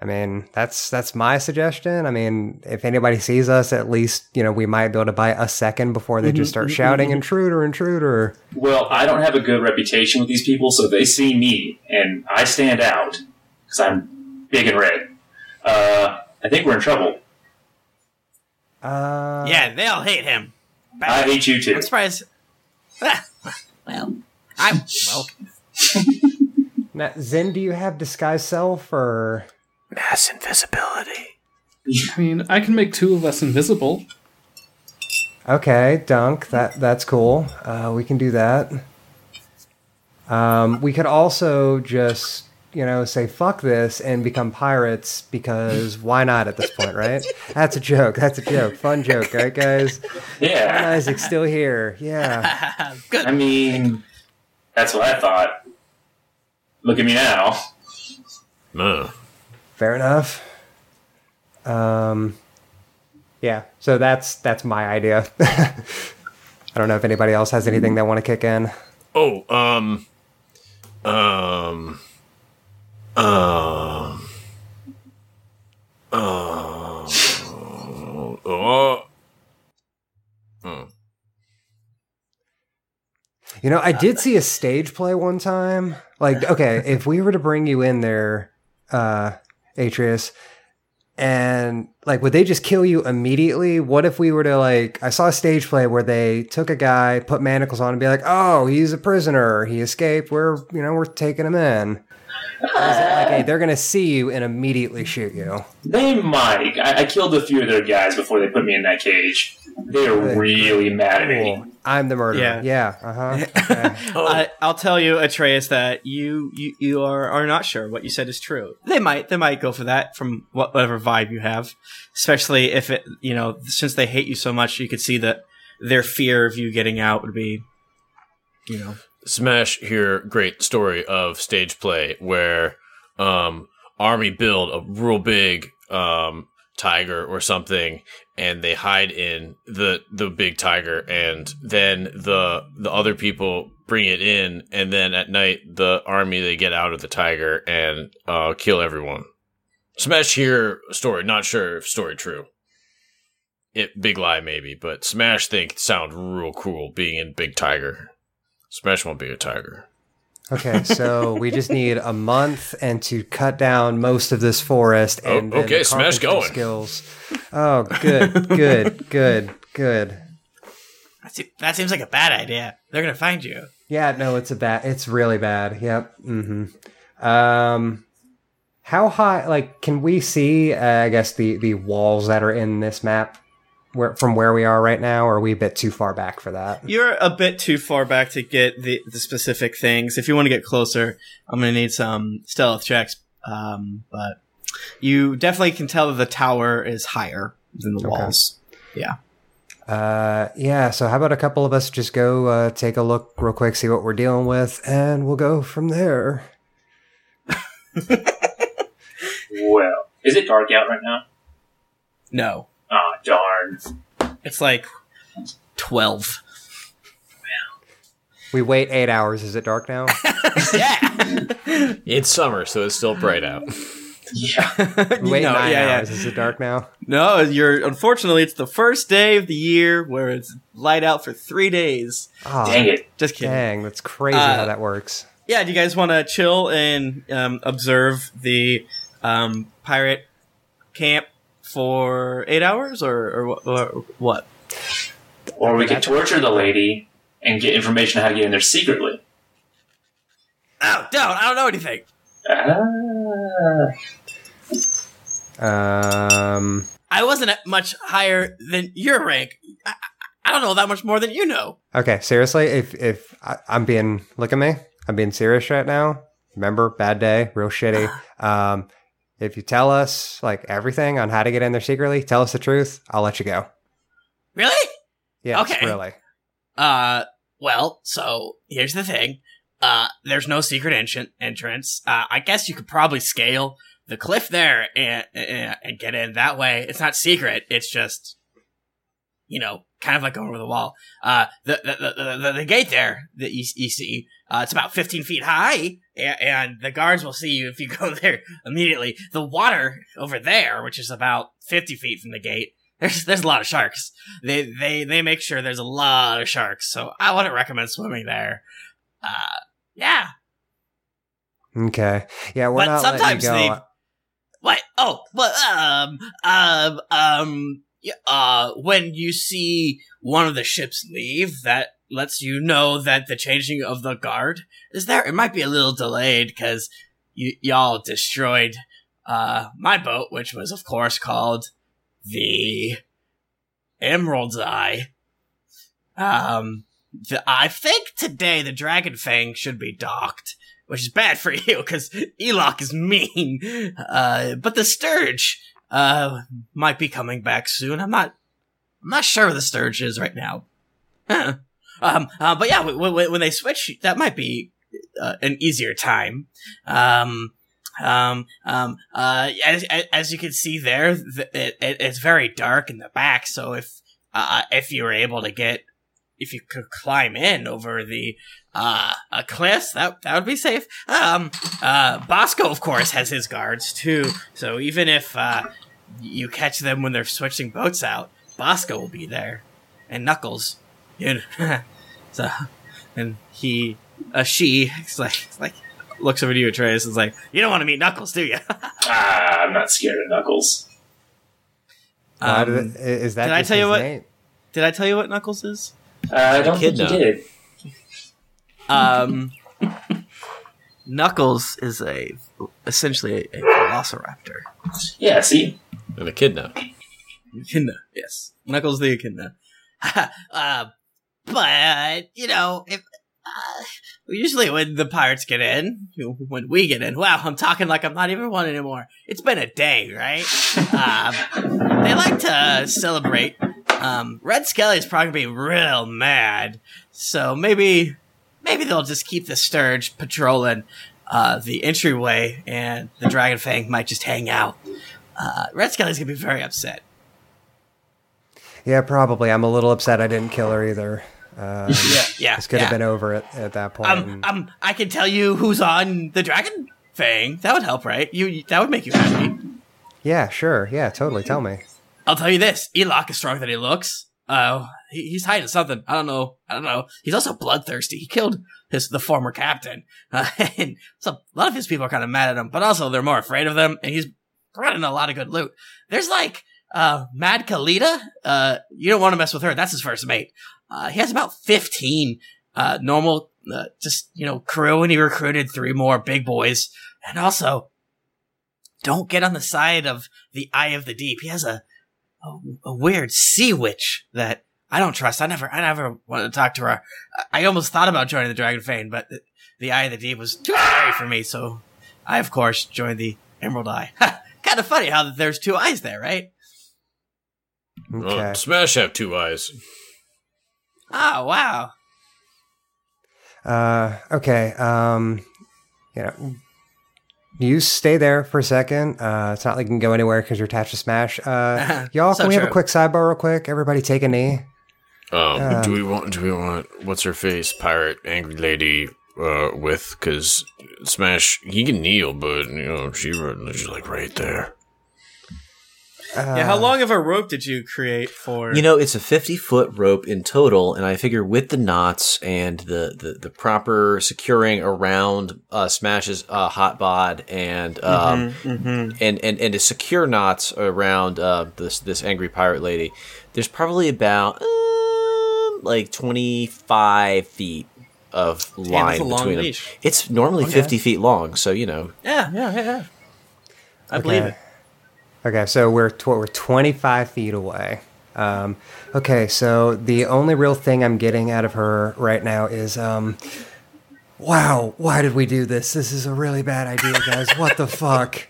D: I mean, that's that's my suggestion. I mean, if anybody sees us, at least you know we might be able to buy a second before they just start shouting "intruder, intruder."
E: Well, I don't have a good reputation with these people, so they see me and I stand out because I'm big and red. Uh, I think we're in trouble.
D: Uh,
F: Yeah, they'll hate him.
E: I hate you too.
F: I'm surprised. Ah, well, I'm well. (laughs)
D: Now, Zen, do you have disguise self or?
B: Mass invisibility.
C: I mean, I can make two of us invisible.
D: Okay, Dunk. That that's cool. Uh, we can do that. Um, we could also just you know say fuck this and become pirates because why not at this point, right? That's a joke. That's a joke. Fun joke, right, guys? And
E: Yeah,
D: Isaac's still here. Yeah. (laughs) Good.
E: I mean, that's what I thought. Look at me now.
B: Uh,
D: Fair enough. Um, yeah. So that's that's my idea. (laughs) I don't know if anybody else has anything they want to kick in.
B: oh, um, um, um, um, oh, hmm.
D: You know, I did see a stage play one time. Like, okay, if we were to bring you in there, uh, Atreus, and like, would they just kill you immediately? What if we were to like, I saw a stage play where they took a guy, put manacles on, and be like, oh, he's a prisoner, he escaped. We're, you know, we're taking him in. Or is it like, hey, (laughs) they're gonna see you and immediately shoot you?
E: They might. I, I killed a few of their guys before they put me in that cage. They are really mad at me.
D: I'm the murderer.
A: Yeah.
D: Yeah. Uh huh. (laughs) Okay.
A: I, I'll tell you, Atreus, that you you, you are, are not sure what you said is true. They might they might go for that from whatever vibe you have, especially if it you know since they hate you so much, you could see that their fear of you getting out would be, you know,
B: Smash here, great story of stage play where um army build a real big um tiger or something and they hide in the the big tiger and then the the other people bring it in and then at night the army they get out of the tiger and uh kill everyone. Smash here story, not sure if story true. It big lie maybe, but Smash think sound real cool being in Big Tiger. Smash won't be a tiger.
D: Okay, so we just need a month and to cut down most of this forest.
B: Oh,
D: And then
B: okay, smash
D: carpentry
B: going.
D: Skills. Oh, good, good, good, good.
F: That That seems like a bad idea. They're gonna find you.
D: Yeah, no, it's a bad. It's really bad. Yep. Mm-hmm. Um, how high? Like, can we see? Uh, I guess the the walls that are in this map, where from where we are right now, or are we a bit too far back for that?
A: you're a bit too far back to get the the specific things. If you want to get closer, I'm gonna need some stealth checks. Um, but you definitely can tell that the tower is higher than the
D: Okay.
A: walls. Yeah.
D: Uh, yeah. So how about a couple of us just go uh, take a look real quick, see what we're dealing with, and we'll go from there. (laughs)
E: Well, is it dark out right now?
A: No,
E: Ah, darn.
A: it's like twelve.
D: We wait eight hours. Is it dark now? (laughs)
A: yeah.
B: It's summer, so it's still bright out.
E: Yeah.
D: We (laughs) wait
G: know,
D: nine
G: yeah, yeah.
D: hours. Is it dark now?
G: No, you're unfortunately it's the first day of the year where it's light out for three days.
D: Oh,
E: Dang it.
G: Just kidding.
D: dang, that's crazy
G: Uh,
D: how that works.
G: Yeah, do you guys want to chill and um, observe the um, pirate camp for eight hours, or, or, or what?
E: Or we could torture the lady and get information on how to get in there secretly.
A: Oh, don't. I don't know anything.
E: Ah.
D: Um,
A: I wasn't at much higher than your rank. I, I- I don't know that much more than you know.
D: okay, seriously, if if I, I'm being look at me, I'm being serious right now. Remember, bad day, real shitty. (sighs) Um, if you tell us like everything on how to get in there secretly, tell us the truth. I'll let you go.
A: Really?
D: Yeah.
A: Okay.
D: really.
A: Uh, well, so here's the thing. Uh, there's no secret entrance. entrance. Uh, I guess you could probably scale the cliff there and, and and get in that way. It's not secret. It's just, you know, kind of like going over the wall. Uh, the the the, the, the gate there that you, you see, uh, it's about 15 feet high, and, and the guards will see you if you (laughs) go there immediately. The water over there, which is about 50 feet from the gate, there's there's a lot of sharks. They they they make sure there's a lot of sharks, so I wouldn't recommend swimming there. Uh, yeah.
D: Okay. Yeah, we're
A: But
D: not letting you
A: sometimes
D: go.
A: they- What? Oh, well, um, um, um, uh, when you see one of the ships leave, that lets you know that the changing of the guard is there. It might be a little delayed because you y'all destroyed uh my boat, which was of course called the Emerald's Eye. Um, the, I think today the Dragon Fang should be docked which is bad for (laughs) you because Eloc is mean. Uh, but the Sturge uh, might be coming back soon. I'm not. I'm not sure where the Sturge is right now. Um, uh, but yeah, when they switch, that might be uh, an easier time. Um, um, um, uh, as, as you can see there, th- it, it, it's very dark in the back. So if uh, if you were able to get, if you could climb in over the uh, a cliff that that would be safe. Um, uh, Bosco, of course, has his guards too. So even if uh, you catch them when they're switching boats out, Bosco will be there, and Knuckles. You (laughs) know, so, and he, uh, she, it's like, it's like, looks over to you, Atreus, and is like, "You don't want to meet Knuckles, do you?" (laughs)
E: Ah, I'm not scared of Knuckles.
D: Why did
G: Um,
D: it- is that
G: did I tell you what-
D: name?
G: did I tell you what Knuckles is?
E: Uh, I don't think you
B: Echidna.
E: did.
G: Um, Knuckles is a essentially a, a velociraptor.
E: Yeah, see?
B: And a echidna.
G: Echidna, yes. Knuckles the echidna. (laughs)
A: uh, but you know, if uh, usually when the pirates get in, when we get in, wow, I'm talking like I'm not even one anymore. It's been a day, right? (laughs) um, they like to celebrate. Um, Red Skelly is probably gonna be real mad, so maybe maybe they'll just keep the Sturge patrolling uh, the entryway, and the Dragon Fang might just hang out. Uh, Red Skelly's gonna be very upset.
D: Yeah, probably. I'm a little upset I didn't kill her either. Um, (laughs)
A: Yeah, yeah.
D: this could
A: yeah.
D: have been over at, at that point.
A: Um, um, I can tell you who's on the Dragon Fang. That would help, right? You that would make you happy.
D: yeah, sure. Yeah, totally. Tell me.
A: I'll tell you this: Eloc is stronger than he looks. Uh, he, he's hiding something. I don't know. I don't know. He's also bloodthirsty. He killed his the former captain, uh, (laughs) and so a lot of his people are kind of mad at him. But also, they're more afraid of them. And he's brought in a lot of good loot. There's like uh, Mad Kalita. Uh, you don't want to mess with her. That's his first mate. Uh, he has about fifteen uh, normal, uh, just you know, crew, and he recruited three more big boys. And also, don't get on the side of the Eye of the Deep. He has a a, a weird sea witch that I don't trust. I never, I never wanted to talk to her. I, I almost thought about joining the Dragon Fang, but the, the Eye of the Deep was too scary for me. So I, of course, joined the Emerald Eye. (laughs) kind of funny how there's two eyes there, right?
B: Well,
D: Okay.
B: Smash have two eyes.
A: Oh wow.
D: Uh, okay. Um, you know, you stay there for a second. Uh, it's not like you can go anywhere because you're attached to Smash. Uh, (laughs) y'all,
A: So
D: can we have a quick sidebar real quick? Everybody take a knee.
B: Um,
D: Um,
B: do we want? Do we want? What's her face? Pirate, angry lady. Uh, with because Smash he can kneel, but you know she she's like right there.
A: Yeah, how long of a rope did you create for?
B: You know, it's a 50 foot rope in total, and I figure with the knots and the, the, the proper securing around uh, Smash's uh, hot bod and um,
A: Mhm.
B: and, and and to secure knots around uh, this this angry pirate lady, there's probably about um, like 25 feet of line
A: long
B: between them.
A: leash.
B: It's normally
A: Okay.
B: 50 feet long, so you know.
A: yeah, yeah, yeah, yeah. I believe it.
D: Okay, so we're tw- we're 25 feet away. Um, okay, so the only real thing I'm getting out of her right now is, um, wow, why did we do this? This is a really bad idea, guys. What the fuck?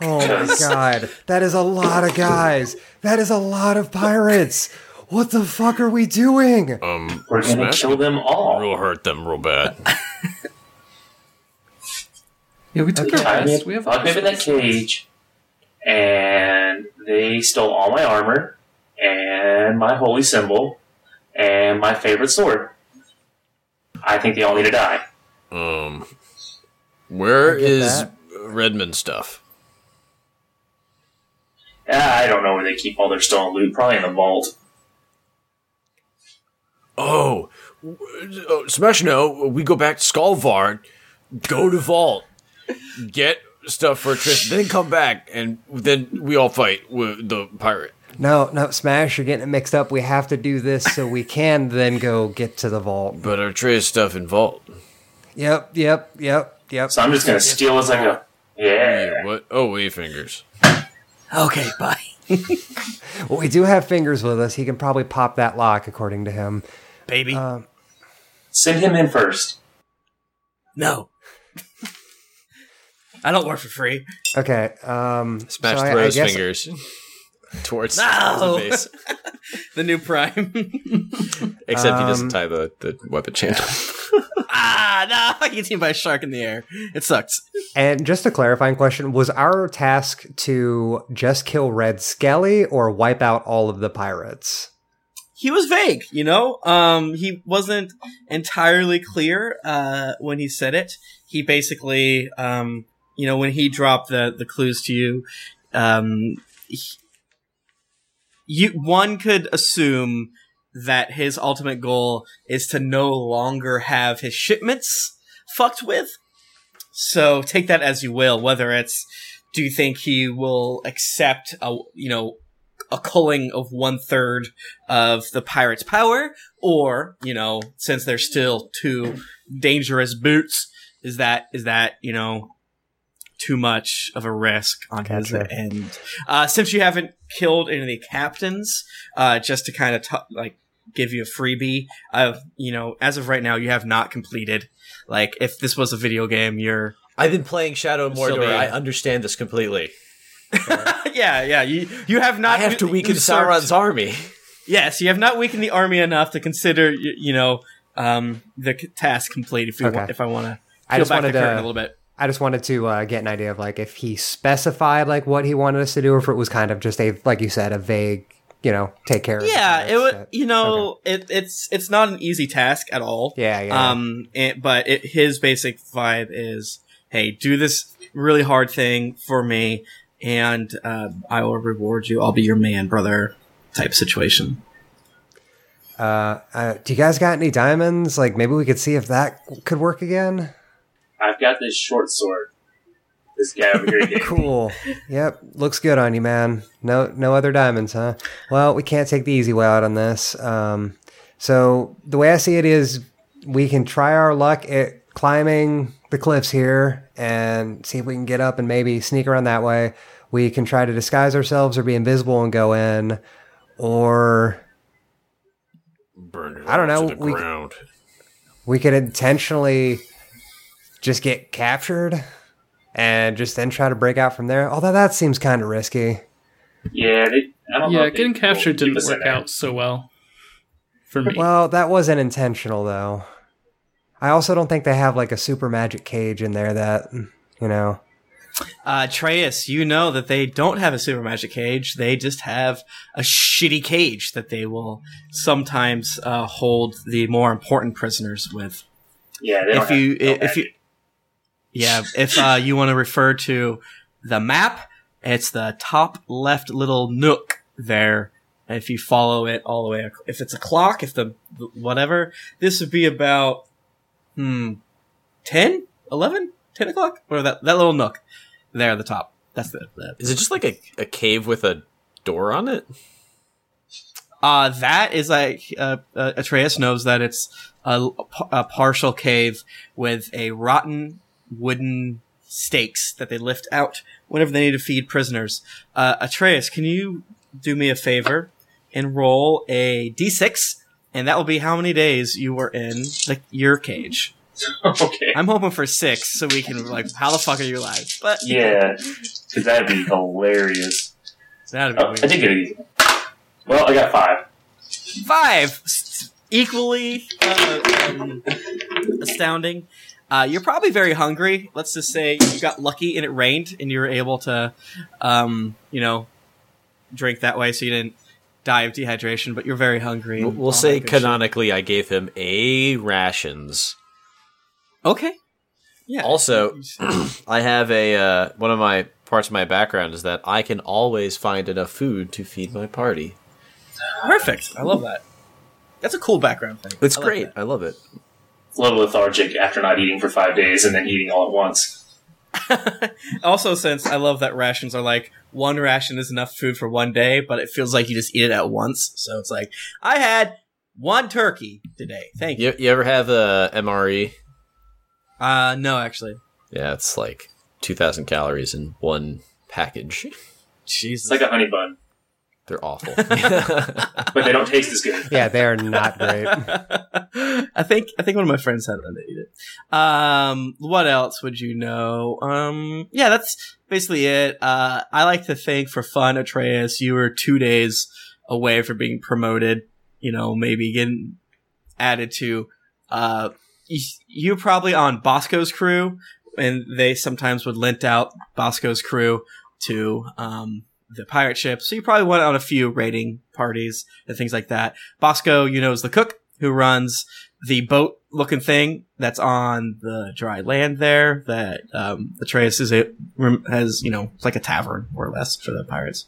D: Oh my god, that is a lot of guys. That is a lot of pirates. What the fuck are we doing?
B: Um,
E: We're gonna
B: Smash
E: kill them all.
B: Real hurt them real bad. (laughs)
C: Yeah, we took our
E: Tie
C: rest. We have
E: lock me in that cage, and they stole all my armor and my holy symbol and my favorite sword. I think they all need to die.
B: Um, where
D: I that.
B: Redmond stuff?
E: Ah, I don't know where they keep all their stolen loot. Probably in the vault.
B: Oh, uh, Smash! No, we go back to Skullvard, go to Vault, get stuff for Tristan, (laughs) then come back, and then we all fight with the pirate.
D: No, no, Smash, you're getting it mixed up. We have to do this so we can then go get to the vault.
B: But our Trish stuff in Vault.
D: Yep, yep, yep, yep.
E: So I'm just gonna steal as I go. Yeah.
B: What? Oh, wave fingers.
F: Okay, bye. (laughs)
D: Well, we do have fingers with us. He can probably pop that lock, according to him.
F: Baby.
D: Um,
E: Send him in first.
F: no. I don't work for free.
D: okay. Um,
B: Smash
D: so I- I guess-
B: fingers (laughs) towards
F: No!
B: the base. (laughs)
A: The new Prime.
B: Except he doesn't
D: Um,
B: tie the, the weapon chain. (laughs)
F: ah, no! I get seen by a shark in the air. It sucks.
D: And just a clarifying question: Was our task to just kill Red Skelly or wipe out all of the pirates?
A: he was vague, you know. Um, he wasn't entirely clear uh, when he said it. He basically, um, you know, when he dropped the the clues to you, um, he- you one could assume that his ultimate goal is to no longer have his shipments fucked with. So take that as you will. Whether it's, do you think he will accept a you know a culling of one third of the pirate's power, or you know, since they're still two dangerous boots, is that is that you know too much of a risk on his
D: Gotcha.
A: end? Uh, since you haven't killed any of the captains, uh, just to kind of t- like give you a freebie of you know, as of right now, you have not completed. Like, if this was a video game, you're
B: I've been playing Shadow of Mordor. I understand this completely. (laughs)
A: yeah, yeah. You you have not.
B: I have to weaken
A: usurped-
B: Sauron's army.
A: Yes, you have not weakened the army enough to consider, you, you know, um, the task complete. If you
D: Okay.
A: want, if I want to
D: I
A: peel back the curtain
D: to-
A: a little bit.
D: I just wanted to uh, get an idea of like if he specified like what he wanted us to do, or if it was kind of just a like you said a vague, you know, take care. of
A: Yeah, it would. You know, it, it's it's not an easy task at all.
D: Yeah, yeah.
A: Um, it, but it, his basic vibe is, hey, do this really hard thing for me, and uh, I will reward you. I'll be your man, brother. Type situation.
D: Uh, uh, do you guys got any diamonds? Like maybe we could see if that could work again.
E: I've got this short sword. This guy over here (laughs) gave me.
D: Cool. Yep, looks good on you, man. No, no other diamonds, huh? Well, we can't take the easy way out on this. Um, so the way I see it is, we can try our luck at climbing the cliffs here and see if we can get up and maybe sneak around that way. We can try to disguise ourselves or be invisible and go in, or
B: Burn
D: I don't know,
B: To the
D: we-
B: ground.
D: we could intentionally just get captured and just then try to break out from there. Although that seems kind of risky.
E: Yeah, they, I don't.
C: Yeah,
E: if
C: getting
E: will
C: captured
E: keep
C: didn't work out so well for me.
D: Well, that wasn't intentional though. I also don't think they have like a super magic cage in there that, you know.
A: Uh, Atreus, you know that they don't have a super magic cage. They just have a shitty cage that they will sometimes uh, hold the more important prisoners with.
E: Yeah, they don't
A: If you,
E: no
A: if you,
E: magic.
A: Yeah, if uh, you want to refer to the map, it's the top left little nook there. If you follow it all the way, ac- if it's a clock, if the whatever, this would be about hmm 10, 11, 10 o'clock, or that that little nook there at the top. That's the, the
B: Is it just like a, a cave with a door on it?
A: Uh, that is like uh, uh, Atreus knows that it's a, a partial cave with a rotten wooden stakes that they lift out whenever they need to feed prisoners. Uh, Atreus, can you do me a favor and roll a d6, and that will be how many days you were in the, your cage. (laughs)
E: okay.
A: I'm hoping for six, so we can like, how the fuck are you alive? But
E: Yeah, because that'd be hilarious.
A: that'd be
E: Oh, I
A: weird.
E: did get it easy. Well, I got five.
A: five equally uh, um, astounding uh, you're probably very hungry let's just say you got lucky and it rained and you were able to um, you know drink that way so you didn't die of dehydration but you're very hungry
B: We'll, we'll say
A: good shit.
B: canonically, I gave him a rations.
A: okay yeah
B: Also, (clears throat) I have a uh, one of my parts of my background is that I can always find enough food to feed my party.
A: perfect i love that that's a cool background thing
B: It's
A: I like
B: great. I love it.
E: It's a little lethargic after not eating for five days and then eating all at once. (laughs)
A: also since i love that rations are like one ration is enough food for one day but it feels like you just eat it at once so it's like i had one turkey today thank you
B: You, you ever have a MRE?
A: Uh, no, actually.
B: Yeah, it's like two thousand calories in one package.
A: Jesus.
E: It's like a honey bun,
B: They're awful. (laughs)
E: but they don't taste as good.
D: Yeah, they're not great. (laughs)
A: I think I think one of my friends had one to eat it. Um, what else would you know? Um, yeah, that's basically it. Uh, I like to think for fun, Atreus, you were two days away from being promoted. You know, maybe getting added to. Uh, you, you probably on Bosco's crew, and they sometimes would lent out Bosco's crew to um the pirate ship. So you probably went on a few raiding parties and things like that. Bosco, you know, is the cook who runs the boat looking thing that's on the dry land there that um, Atreus is a, has, you know, it's like a tavern more or less for the pirates.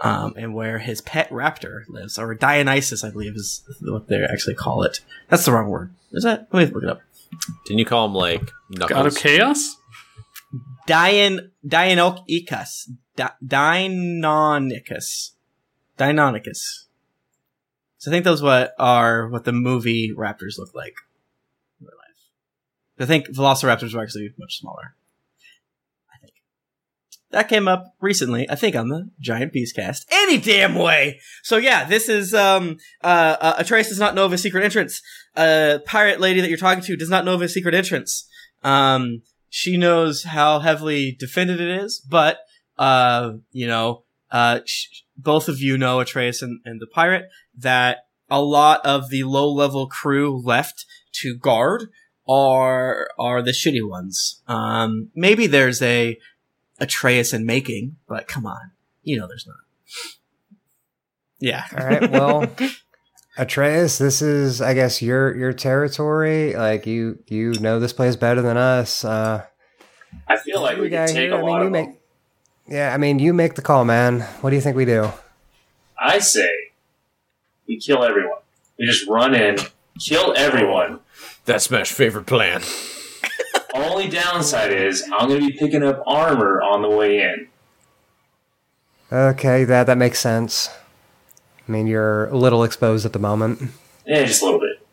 A: Um, and where his pet raptor lives, or Dionysus, I believe is what they actually call it. That's the wrong word. Is that? Let me look it up.
B: Didn't you call him like
C: God of Chaos?
A: Dion, Dionocus. Di- Deinonychus. Deinonychus. So I think those what are what the movie raptors look like in real life. I think velociraptors were actually much smaller. I think that came up recently. I think on the Giant Beast cast. Any damn way. So yeah, this is um uh, uh Atreus does not know of a secret entrance. A pirate lady that you're talking to does not know of a secret entrance. Um, she knows how heavily defended it is, but uh, you know, uh, sh- both of you know Atreus and, and the pirate that a lot of the low level crew left to guard are are the shitty ones. Um, maybe there's a Atreus in making, but come on, you know there's not. Yeah.
D: All right. Well, (laughs) Atreus, this is, I guess, your your territory. Like you, you know this place better than us. Uh,
E: I feel like we
D: guy
E: could take
D: here,
E: a
D: I mean,
E: lot
D: you
E: of
D: make.
E: Them.
D: Yeah, I mean, you make the call, man. What do you think we do?
E: I say we kill everyone. We just run in, kill everyone.
B: That's my favorite plan. (laughs)
E: Only downside is I'm going to be picking up armor on the way in.
D: Okay, that that makes sense. I mean, you're a little exposed at the moment.
E: Yeah, just a little bit.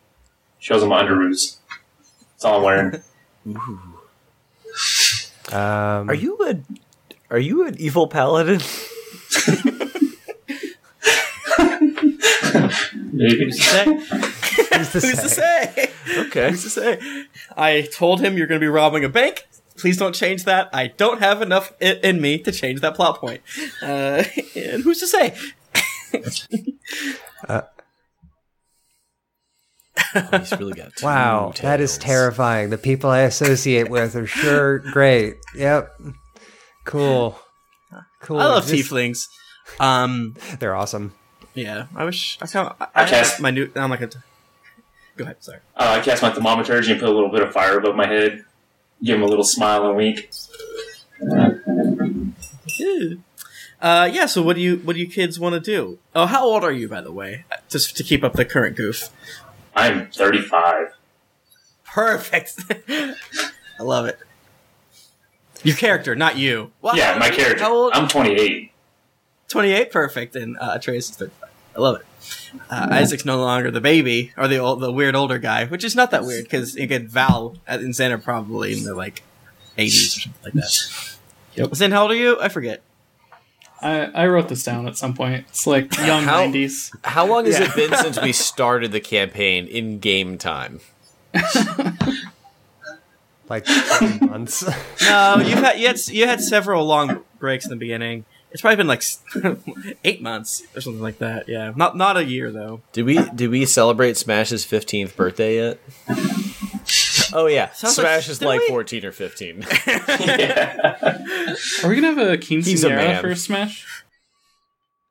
E: Shows them my underoos. That's all I'm wearing. (laughs)
D: Um,
B: Are you a are you an evil paladin? (laughs)
E: Maybe.
A: Who's to say?
D: Who's to
A: Who's to
D: say?
A: say?
B: Okay.
A: Who's to say? I told him you're going to be robbing a bank. Please don't change that. I don't have enough i- in me to change that plot point. Uh, (laughs) and who's to say?
B: Oh, (laughs) he's really got two
D: wow, that is terrifying. The people I associate with are sure great. Yep. Cool. Cool.
A: I love
D: Just-
A: tieflings. Um,
D: They're awesome.
A: yeah, I wish I kind of.
E: I
A: I,
E: cast-
A: my new. I'm not gonna. Go ahead. Sorry.
E: Uh, I cast my thaumaturgy and put a little bit of fire above my head. Give him a little smile and wink.
A: Uh, yeah. So, what do you what do you kids want to do? Oh, how old are you, by the way? Just to keep up the current goof.
E: I'm 35.
A: Perfect. (laughs) I love it. Your character, not you. Wow,
E: yeah, my character.
A: How old?
E: I'm 28.
A: 28, perfect, and uh, Atreus is 35. I love it. Uh, Isaac's no longer the baby or the old, the weird older guy, which is not that weird because you get Val at- and Zen are probably in their like 80s or something like that.
C: Yep.
A: Zen, how old are you? I forget.
C: I, I wrote this down at some point. It's like (laughs) young
B: How-
C: 90s.
B: How long has
A: Yeah.
B: it been since we (laughs) started the campaign in game time? (laughs)
D: Like (laughs) months.
A: No, you've had you had you had several long breaks in the beginning. It's probably been like (laughs) eight months or something like that. Yeah, not not a year though.
B: Did we did we celebrate Smash's fifteenth birthday yet? Oh yeah,
A: Sounds like-
B: Smash is like
A: we?
B: fourteen or fifteen. (laughs)
C: Are we gonna have a
B: He's a
C: quinceanera for Smash?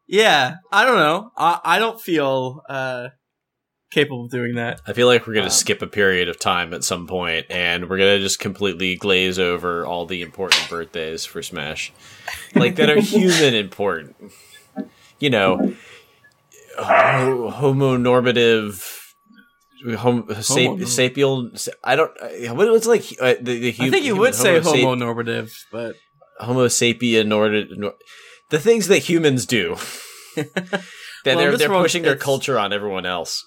A: Yeah, I don't know. I I don't feel uh capable of doing that.
B: I feel like we're gonna
A: Um,
B: skip a period of time at some point, and we're gonna just completely glaze over all the important birthdays for Smash, like that are (laughs) human important. You know, ho- homonormative. Hom- sap-
A: Homo-
B: sapial. I don't. What was like uh, the, the hu-
A: I think you
B: human-
A: would say
B: homo sap-
A: homo normative, but
B: Homo sapien nor- nor- the things that humans do. (laughs) that
A: Well,
B: they're they're pushing their culture on everyone else.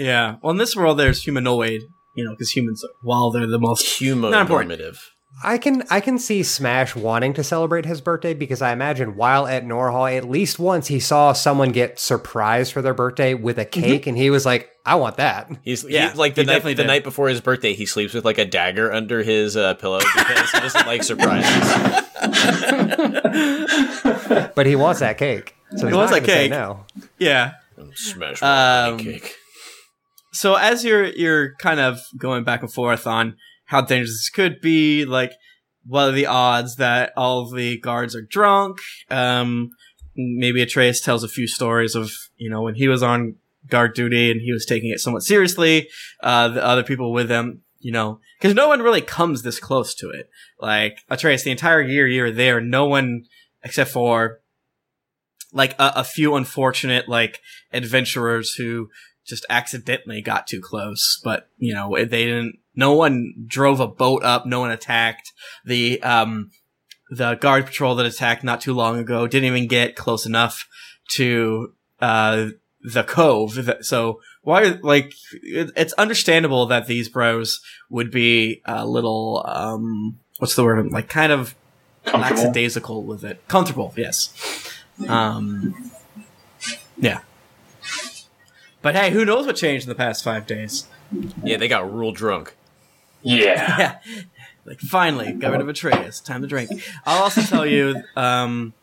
A: Yeah. Well, in this world, there's humanoid. You know, because humans, while they're the most Not important.
B: Humonormative.
D: I can I can see Smash wanting to celebrate his birthday because I imagine while at Norhall, at least once he saw someone get surprised for their birthday with a cake, and he was like, "I want that."
B: He's
A: Yeah,
B: he, like the
A: he
B: night the
A: did.
B: night before his birthday. He sleeps with like a dagger under his uh, pillow because he doesn't like surprises. (laughs)
D: But he wants that cake, so he's
A: wants
D: not
A: that
D: gonna say
A: cake.
D: no.
A: yeah.
B: Smash
A: Um,
B: um, cake.
A: So as you're you're kind of going back and forth on how dangerous this could be, like what are the odds that all the guards are drunk? Um, maybe Atreus tells a few stories of you know when he was on guard duty and he was taking it somewhat seriously. Uh, the other people with him, you know, because no one really comes this close to it. Like Atreus, the entire year you were there, no one except for like a, a few unfortunate like adventurers who just accidentally got too close, but you know, they didn't, no one drove a boat up, no one attacked. The, um, the guard patrol that attacked not too long ago didn't even get close enough to, uh, the cove. So why, like, it's understandable that these bros would be a little, um, what's the word? Like, kind of lackadaisical with it. Comfortable, yes. Um, yeah. But hey, who knows what changed in the past five days?
B: Yeah, they got real drunk.
E: Yeah. (laughs)
A: Yeah. Like, finally, got rid of Atreus. Time to drink. I'll also tell you, um,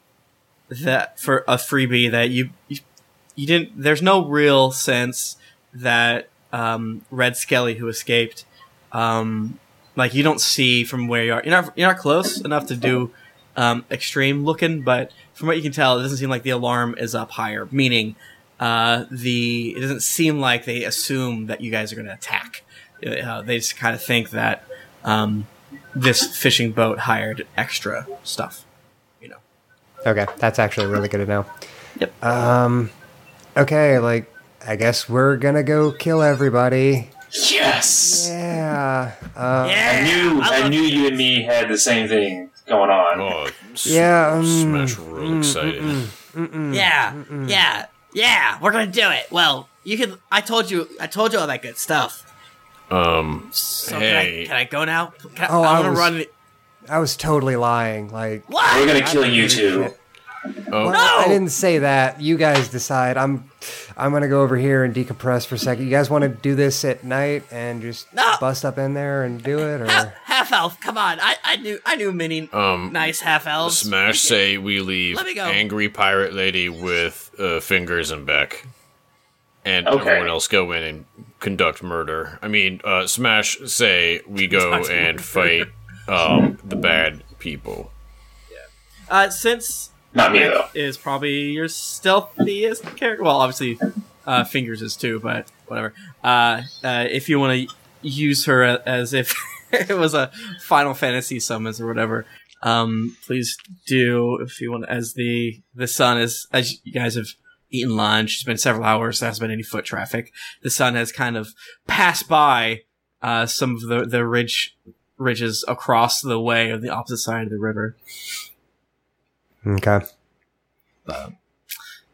A: that for a freebie that you, you, you didn't, there's no real sense that, um, Red Skelly who escaped, um, like you don't see from where you are. You're not, you're not close enough to do, um, extreme looking, but from what you can tell, it doesn't seem like the alarm is up higher, meaning, uh, the, it doesn't seem like they assume that you guys are going to attack. Uh, they just kind of think that, um, this fishing boat hired extra stuff. You know.
D: Okay, that's actually really good to know.
A: Yep.
D: Um, okay, like I guess we're gonna go kill everybody.
E: Yes.
D: Yeah. Uh,
E: I knew. I,
F: love
E: knew you and me had the same thing going on.
B: Oh,
D: Yeah, um,
B: Smash real excited.
D: mm-mm.
F: Yeah, yeah, yeah. We're gonna do it. Well, you can. I told you. I told you all that good stuff.
B: Um,
F: So
B: Hey.
F: can I? Can I go now? Can I,
D: Oh,
F: I
D: I
F: want to
D: was-
F: run.
D: I was totally lying. Like,
F: What?
E: We're gonna kill you too.
B: Oh,
D: well, I didn't say that. You guys decide. I'm, I'm gonna go over here and decompress for a second. You guys want to do this at night and just
F: No.
D: bust up in there and do it, or
F: half elf. Come on. I, I knew. I knew many
B: um,
F: nice half elves.
B: Smash say we leave
F: Let me go.
B: angry pirate lady with uh, fingers and Beck, and
E: Okay.
B: everyone else go in and conduct murder. I mean, uh, Smash say we go and
A: murder.
B: fight um, the bad people. Yeah.
A: Uh, since
E: Not me though.
A: is probably your stealthiest character. Well, obviously, uh, Fingers is too, but whatever. Uh, uh, if you want to use her as if (laughs) it was a Final Fantasy summons or whatever, um, please do. If you want, as the the sun is, as you guys have eaten lunch, it's been several hours. There hasn't been any foot traffic. The sun has kind of passed by uh, some of the the ridge ridges across the way on the opposite side of the river.
D: Okay.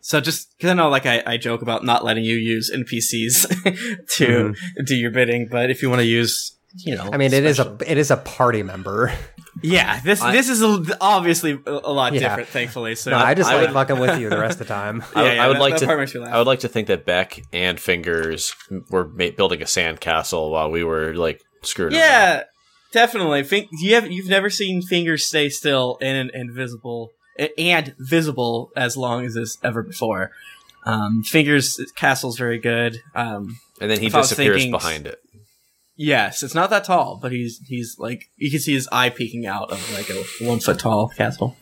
A: So just because I know, like I, I joke about not letting you use NPCs (laughs) to do your bidding, but if you want to use, you know,
D: Mm-hmm. I mean, it is a it is a party member.
A: yeah. This
B: I-
A: this is a, obviously a, a lot
D: Yeah.
A: different, thankfully. So
D: No, I just
B: I
D: like
B: would-
D: fucking with you the rest of the (laughs) time.
B: I,
A: Yeah, yeah,
B: I would
A: that-
B: like
A: that
B: to.
A: part makes me laugh.
B: I would like to think that Beck and Fingers were ma- building a sandcastle while we were like screwing. around.
A: yeah, definitely. Think you have you've never seen fingers stay still and invisible and visible as long as this ever before. Um, fingers castle's very good. Um,
B: and then he disappears
A: thinking-
B: behind it.
A: Yes, it's not that tall, but he's he's like you can see his eye peeking out of like a one foot tall castle.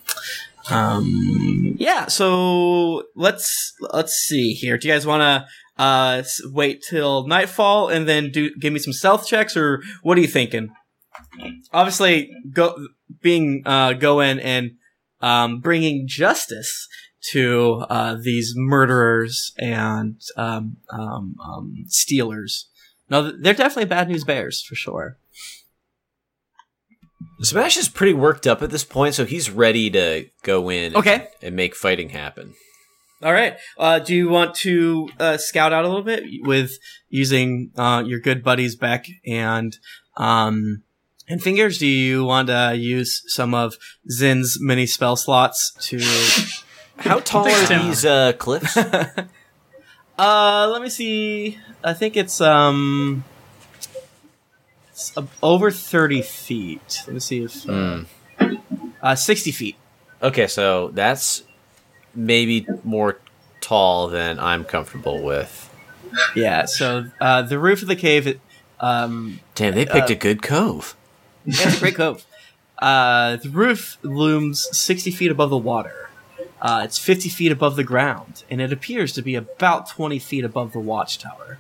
A: Um, yeah. So let's let's see here. Do you guys want to uh wait till nightfall and then do give me some stealth checks, or what are you thinking? Obviously, go being uh go in and um bringing justice to uh these murderers and um um um stealers. No, they're definitely bad news bears for sure.
B: Smash is pretty worked up at this point, so he's ready to go in.
A: Okay.
B: and make fighting happen.
A: All right. Uh, do you want to uh, scout out a little bit with using uh, your good buddies Beck and um, and Fingers? Do you want to use some of Zin's mini spell slots to? (laughs)
B: How tall are
C: Tim.
B: these uh, cliffs? (laughs)
A: uh, let me see. I think it's um, it's uh, over thirty feet. Let me see if uh,
B: Hmm.
A: uh, sixty feet.
B: Okay, so that's maybe more tall than I'm comfortable with.
A: Yeah. So uh, the roof of the cave. It, um,
B: Damn, they picked
A: Uh,
B: a good cove.
A: It's a great cove. Uh, the roof looms 60 feet above the water. Uh, it's 50 feet above the ground, and it appears to be about 20 feet above the watchtower.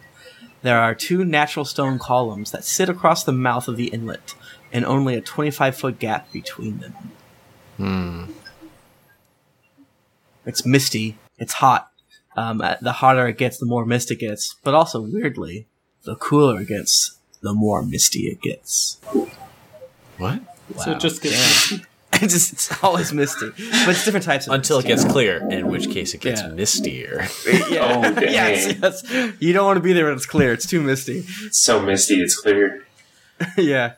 A: There are two natural stone columns that sit across the mouth of the inlet, and only a 25 foot gap between them.
B: Hmm.
A: It's misty. It's hot. Um, uh, the hotter it gets, the more misty it gets. But also, weirdly, the cooler it gets, the more misty it gets.
B: What?
C: So
A: Wow.
C: it just gets
A: Damn. (laughs) it's just it's always misty, but it's different types of
B: Until it gets clear, in which case it gets
A: Yeah.
B: mistier. (laughs)
A: yeah.
E: Oh, (laughs) dang.
A: yes, yes. You don't want to be there when it's clear. It's too misty.
E: It's so misty, it's clear.
A: yeah.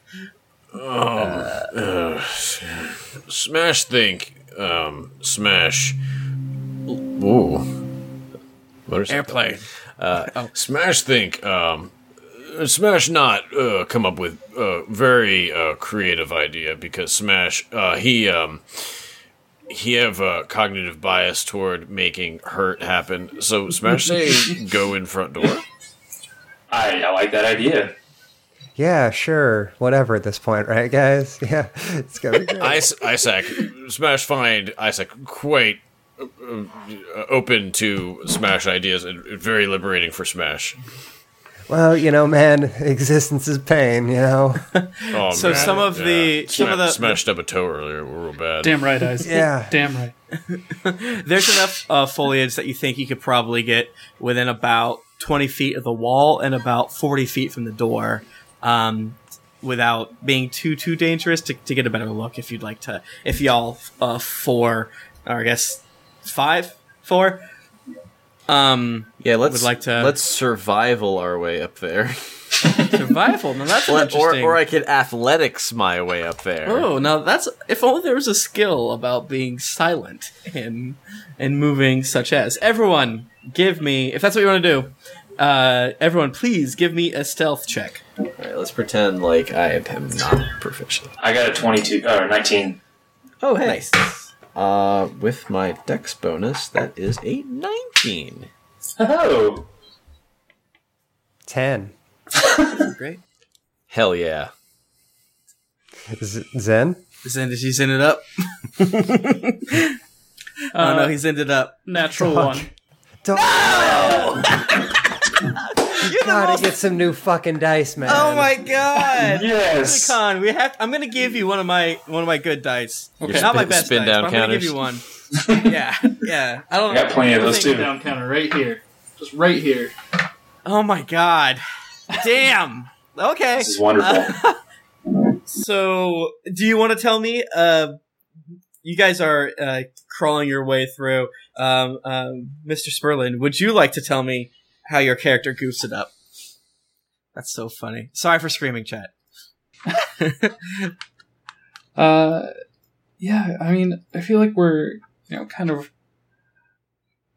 B: Uh, Smash think, um, Smash. Ooh. What is it?
A: Airplane.
B: Uh,
A: Oh.
B: Smash think, um, Smash not uh, come up with a very uh, creative idea because Smash uh, he um he have a cognitive bias toward making hurt happen. So Smash say (laughs) go in front door.
E: I, I like that idea.
D: Yeah, sure, whatever at this point, right, guys? (laughs) Yeah, it's gonna be great.
B: Is- Isaac Smash find Isaac quite uh, uh, open to Smash ideas and very liberating for Smash.
D: Well, you know, man, (laughs) existence is pain. You know. (laughs)
B: Oh,
A: So
B: man.
A: some of the- some of the-
B: smashed up a toe earlier. We're real bad.
C: damn right, Isaac. (laughs)
D: Yeah.
C: Damn right.
A: There's enough uh, foliage that you think you could probably get within about 20 feet of the wall and about 40 feet from the door, um, without being too too dangerous to, to get a better look. If you'd like to, if y'all uh, four, or I guess five, four, um,
B: Yeah, let's
A: would like to-
B: let's survival our way up there, (laughs)
A: survival. Now that's an
B: or
A: interesting.
B: or I could athletics my way up there.
A: Oh, now that's if only there was a skill about being silent and and moving, such as everyone give me if that's what you want to do. Uh, everyone, please give me a stealth check.
B: All right, let's pretend like I am not proficient.
E: I got a 22, or 19.
B: Oh, hey.
A: Nice.
B: Uh, with my dex bonus, that is a nineteen.
E: Oh,
D: Ten. (laughs)
A: Great.
B: Hell yeah!
D: Z- Zen.
A: Zen, did you send it up? (laughs) oh
C: Uh,
A: no, he's ended up.
C: natural
D: Fuck.
C: one.
D: Don't (laughs)
A: You're
D: gotta
A: most-
D: get some new fucking dice, man.
A: Oh my god! (laughs)
E: Yes.
A: Con, we have. I'm gonna give you one of my one of my good dice.
C: Okay.
A: Not my best
B: spin
A: dice,
B: down
A: but I'm gonna give you one. (laughs) yeah, yeah. I don't.
E: I got plenty of
A: I
E: those
A: think-
E: too.
C: Down counter right here. Just right here.
A: Oh my god! Damn. Okay.
E: This is wonderful. (laughs)
A: So, do you want to tell me? Uh, you guys are uh, crawling your way through. Um, um, Mr. Sperlin, would you like to tell me how your character goofs it up? That's so funny. Sorry for screaming, chat. (laughs)
C: Uh, yeah. I mean, I feel like we're you know kind of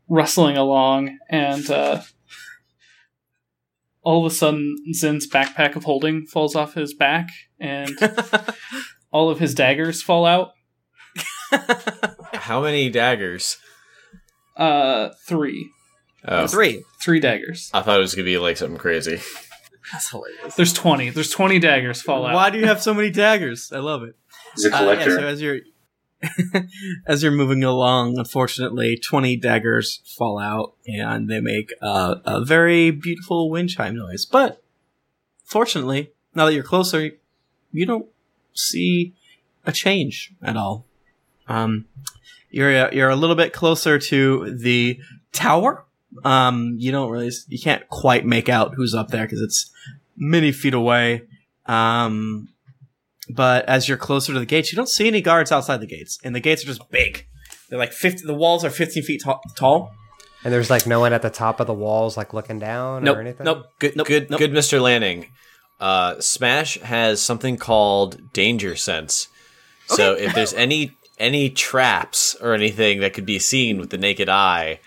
C: rustling along, and uh, all of a sudden, Zin's backpack of holding falls off his back, and (laughs) all of his daggers fall out. (laughs)
B: How many daggers?
C: Uh, three,
B: Oh,
A: Three.
C: three daggers.
B: I thought it was gonna be like something crazy. (laughs)
A: That's hilarious.
C: There's twenty. There's twenty daggers fall out.
A: Why do you have so many daggers? I love it.
E: He's a
A: Uh, yeah,
E: collector.
A: so as you're (laughs) as you're moving along, unfortunately, twenty daggers fall out, and they make uh, a very beautiful wind chime noise. But fortunately, now that you're closer, you don't see a change at all. Um, you're you're a little bit closer to the tower. Um, you don't really, you can't quite make out who's up there because it's many feet away. Um, but as you're closer to the gates, you don't see any guards outside the gates, and the gates are just big. They're like fifty. The walls are fifteen feet ta- tall.
D: And there's like no one at the top of the walls, like looking down
A: Nope.
D: or anything.
A: Nope.
B: Good,
A: Nope,
B: good,
A: nope.
B: good, Mr. Lanning. Uh, Smash has something called danger sense. So if there's any any traps or anything that could be seen with the naked eye,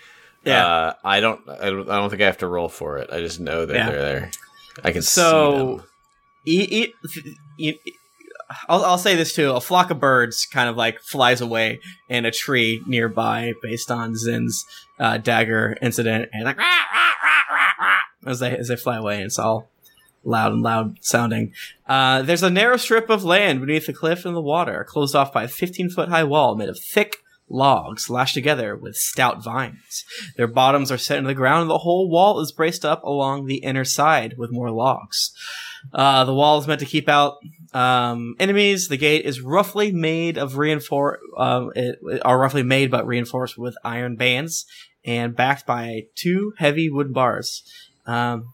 A: Yeah.
B: uh, I don't, I don't, I don't think I have to roll for it. I just know that
A: Yeah.
B: they're there. I can see
A: So,
B: them.
A: e- e- I'll, I'll say this too: a flock of birds kind of like flies away in a tree nearby, based on Zin's uh, dagger incident, and like "Rah, rah, rah, rah, rah," as they as they fly away. And it's all loud and loud sounding. Uh, there's a narrow strip of land beneath the cliff and the water, closed off by a 15 foot high wall made of thick logs lashed together with stout vines. Their bottoms are set into the ground, and the whole wall is braced up along the inner side with more logs. Uh, the wall is meant to keep out um, enemies. The gate is roughly made of reinfor um, it, are roughly made but reinforced with iron bands and backed by two heavy wood bars. Um.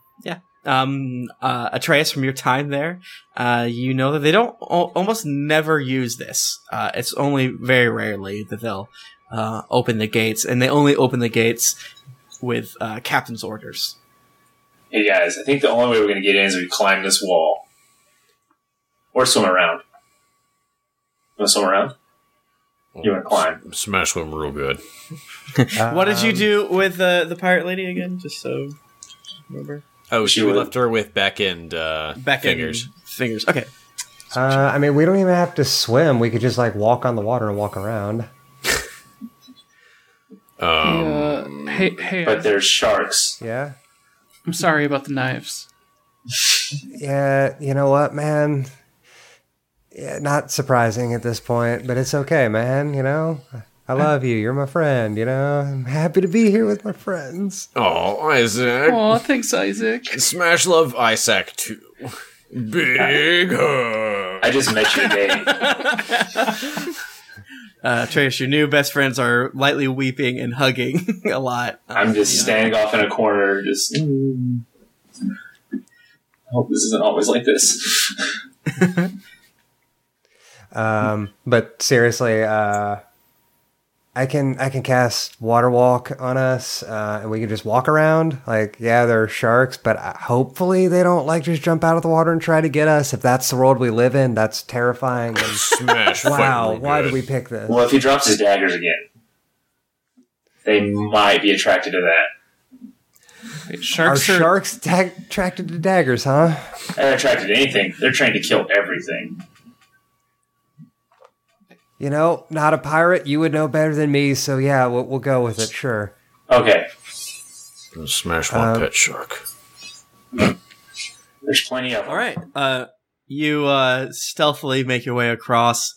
A: Um, uh, Atreus, from your time there, uh, you know that they don't al- almost never use this. Uh, it's only very rarely that they'll uh, open the gates, and they only open the gates with uh, captain's orders.
E: Hey guys, I think the only way we're going to get in is if we climb this wall. Or swim around. You want to swim around? You want to climb?
B: Smash swim real good. (laughs)
A: what did you
D: Um,
A: do with uh, the pirate lady again? Just so remember.
B: Oh,
E: She
B: she we
E: would-
B: left her with Beck and uh,
A: Back in-
B: fingers.
A: Fingers. Okay.
D: Uh, I mean, we don't even have to swim. We could just like walk on the water and walk around. (laughs)
B: Um,
C: uh, hey, hey,
E: But there's sharks.
D: Yeah.
C: I'm sorry about the knives.
D: Yeah. You know what, man? Yeah, not surprising at this point, but it's okay, man. You know, I love you. You're my friend. You know, I'm happy to be here with my friends.
B: oh, Isaac.
C: Oh, thanks, Isaac.
B: Smash love Isaac too. Big hug.
E: I just met you (laughs) today.
A: Uh, Trace, your new best friends are lightly weeping and hugging (laughs) a lot.
E: I'm just standing off in a corner, just. I hope this isn't always like this. (laughs)
D: Um, but seriously, uh, I can I can cast water walk on us, uh, and we can just walk around. Like, yeah, there are sharks, but uh, hopefully they don't like just jump out of the water and try to get us. If that's the world we live in, that's terrifying. (laughs) And
B: Smash.
D: wow, why
B: good.
D: did we pick this?
E: Well, if he drops his daggers again, they might be attracted to that.
C: Wait, sharks are,
D: sharks tag- attracted to daggers, huh?
E: They're attracted to anything. They're trained to kill everything.
D: You know, not a pirate. You would know better than me, so yeah, we'll, we'll go with it. Sure.
E: Okay,
B: Smash one
D: Um,
B: pet shark. (clears throat)
E: there's plenty of them.
A: All right. Uh, you uh, stealthily make your way across.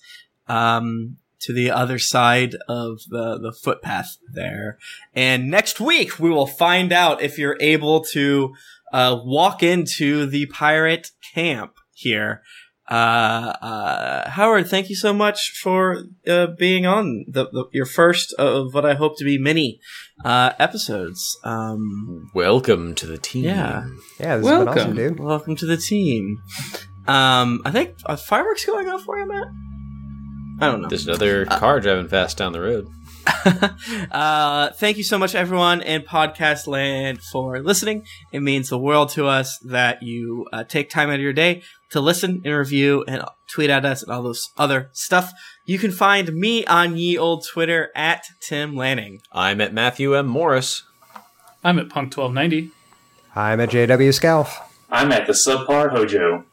A: Um, to the other side of the, the footpath there. And next week, we will find out if you're able to uh, walk into the pirate camp here. Uh, uh, Howard, thank you so much for uh, being on the, the your first of what I hope to be many uh, episodes. Um,
B: Welcome to the team.
A: Yeah.
D: Yeah, this has
C: Welcome.
D: been awesome, dude.
A: welcome to the team. Um, I think uh, fireworks going off for you, Matt. I don't know.
B: There's another car driving fast down the road. (laughs)
A: uh, thank you so much, everyone in podcast land, for listening. It means the world to us that you uh, take time out of your day to listen and review and tweet at us and all those other stuff. You can find me on ye old Twitter at Tim Lanning.
B: I'm at Matthew M. Morris.
C: I'm at Punk twelve ninety.
D: I'm at JW Scalf.
E: I'm at the subpar Hojo.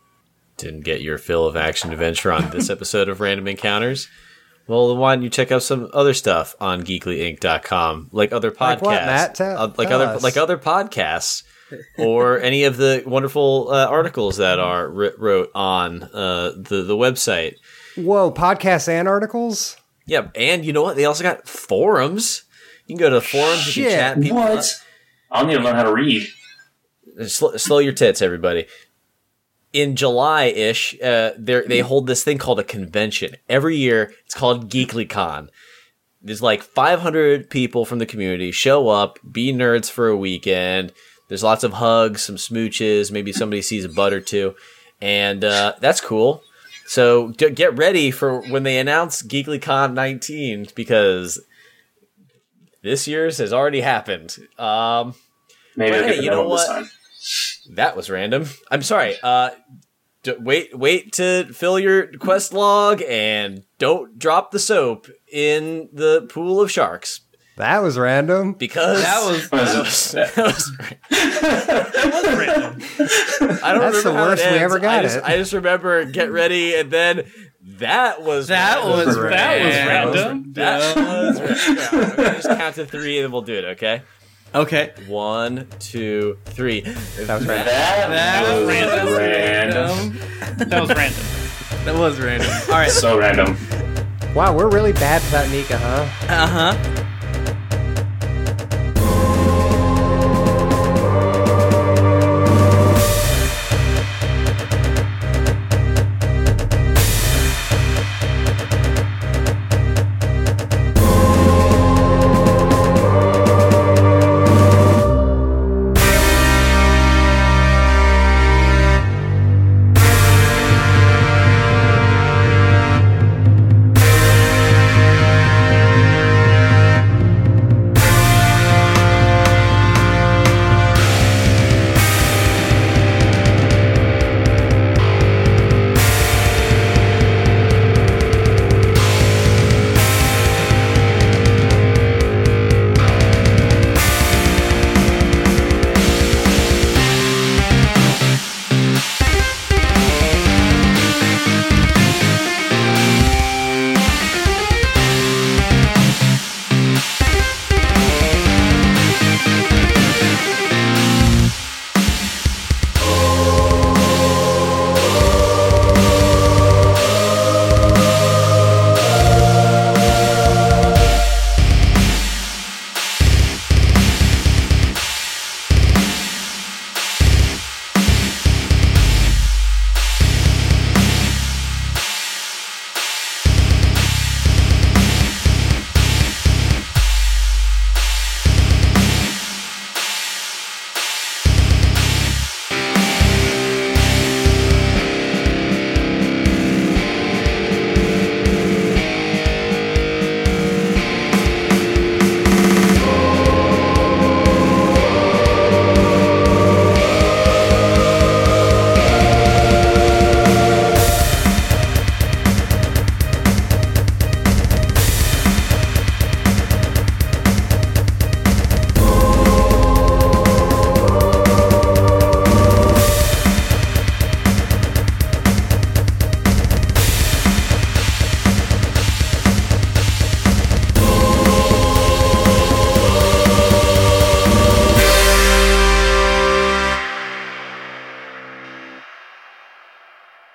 B: Didn't get your fill of action adventure on this episode of Random Encounters. Well, why don't you check out some other stuff on geeklyinc.com, like other podcasts,
D: Like what, Matt? Tell-
B: Uh, like
D: tell
B: other
D: us.
B: like other podcasts, or any of the wonderful uh, articles that are writ- wrote on uh, the the website.
D: Whoa, podcasts and articles?
B: Yeah, and you know what? They also got forums. You can go to the forums. You can chat people. up.
E: What? I'll need to learn how to read.
B: Sl- slow your tits, everybody. In July ish, uh, they they hold this thing called a convention every year. It's called GeeklyCon. There's like 500 people from the community show up, be nerds for a weekend. There's lots of hugs, some smooches, maybe somebody sees a butt or two, and uh, that's cool. So d- get ready for when they announce GeeklyCon 19 because this year's has already happened. Um,
E: Maybe
B: hey, you know what? that was random. I'm sorry. Uh, d- wait, wait to fill your quest log and don't drop the soap in the pool of sharks
D: That was random.
B: because
A: That was-
B: that was, that was- random. I don't
D: That's
B: remember
D: the
B: how it
D: worst we ever got
B: I just,
D: it.
B: I just remember get ready and then that was
A: That
B: random.
A: was
C: That was
A: random.
C: random.
B: that was random. Just count to three and then we'll do it. Okay,
A: Okay.
B: one, two, three.
D: That was random.
E: That,
A: That
E: was
A: was
E: random.
C: That was random.
A: That was random. All right.
E: So random.
D: Wow, we're really bad without Nika, huh?
A: Uh huh.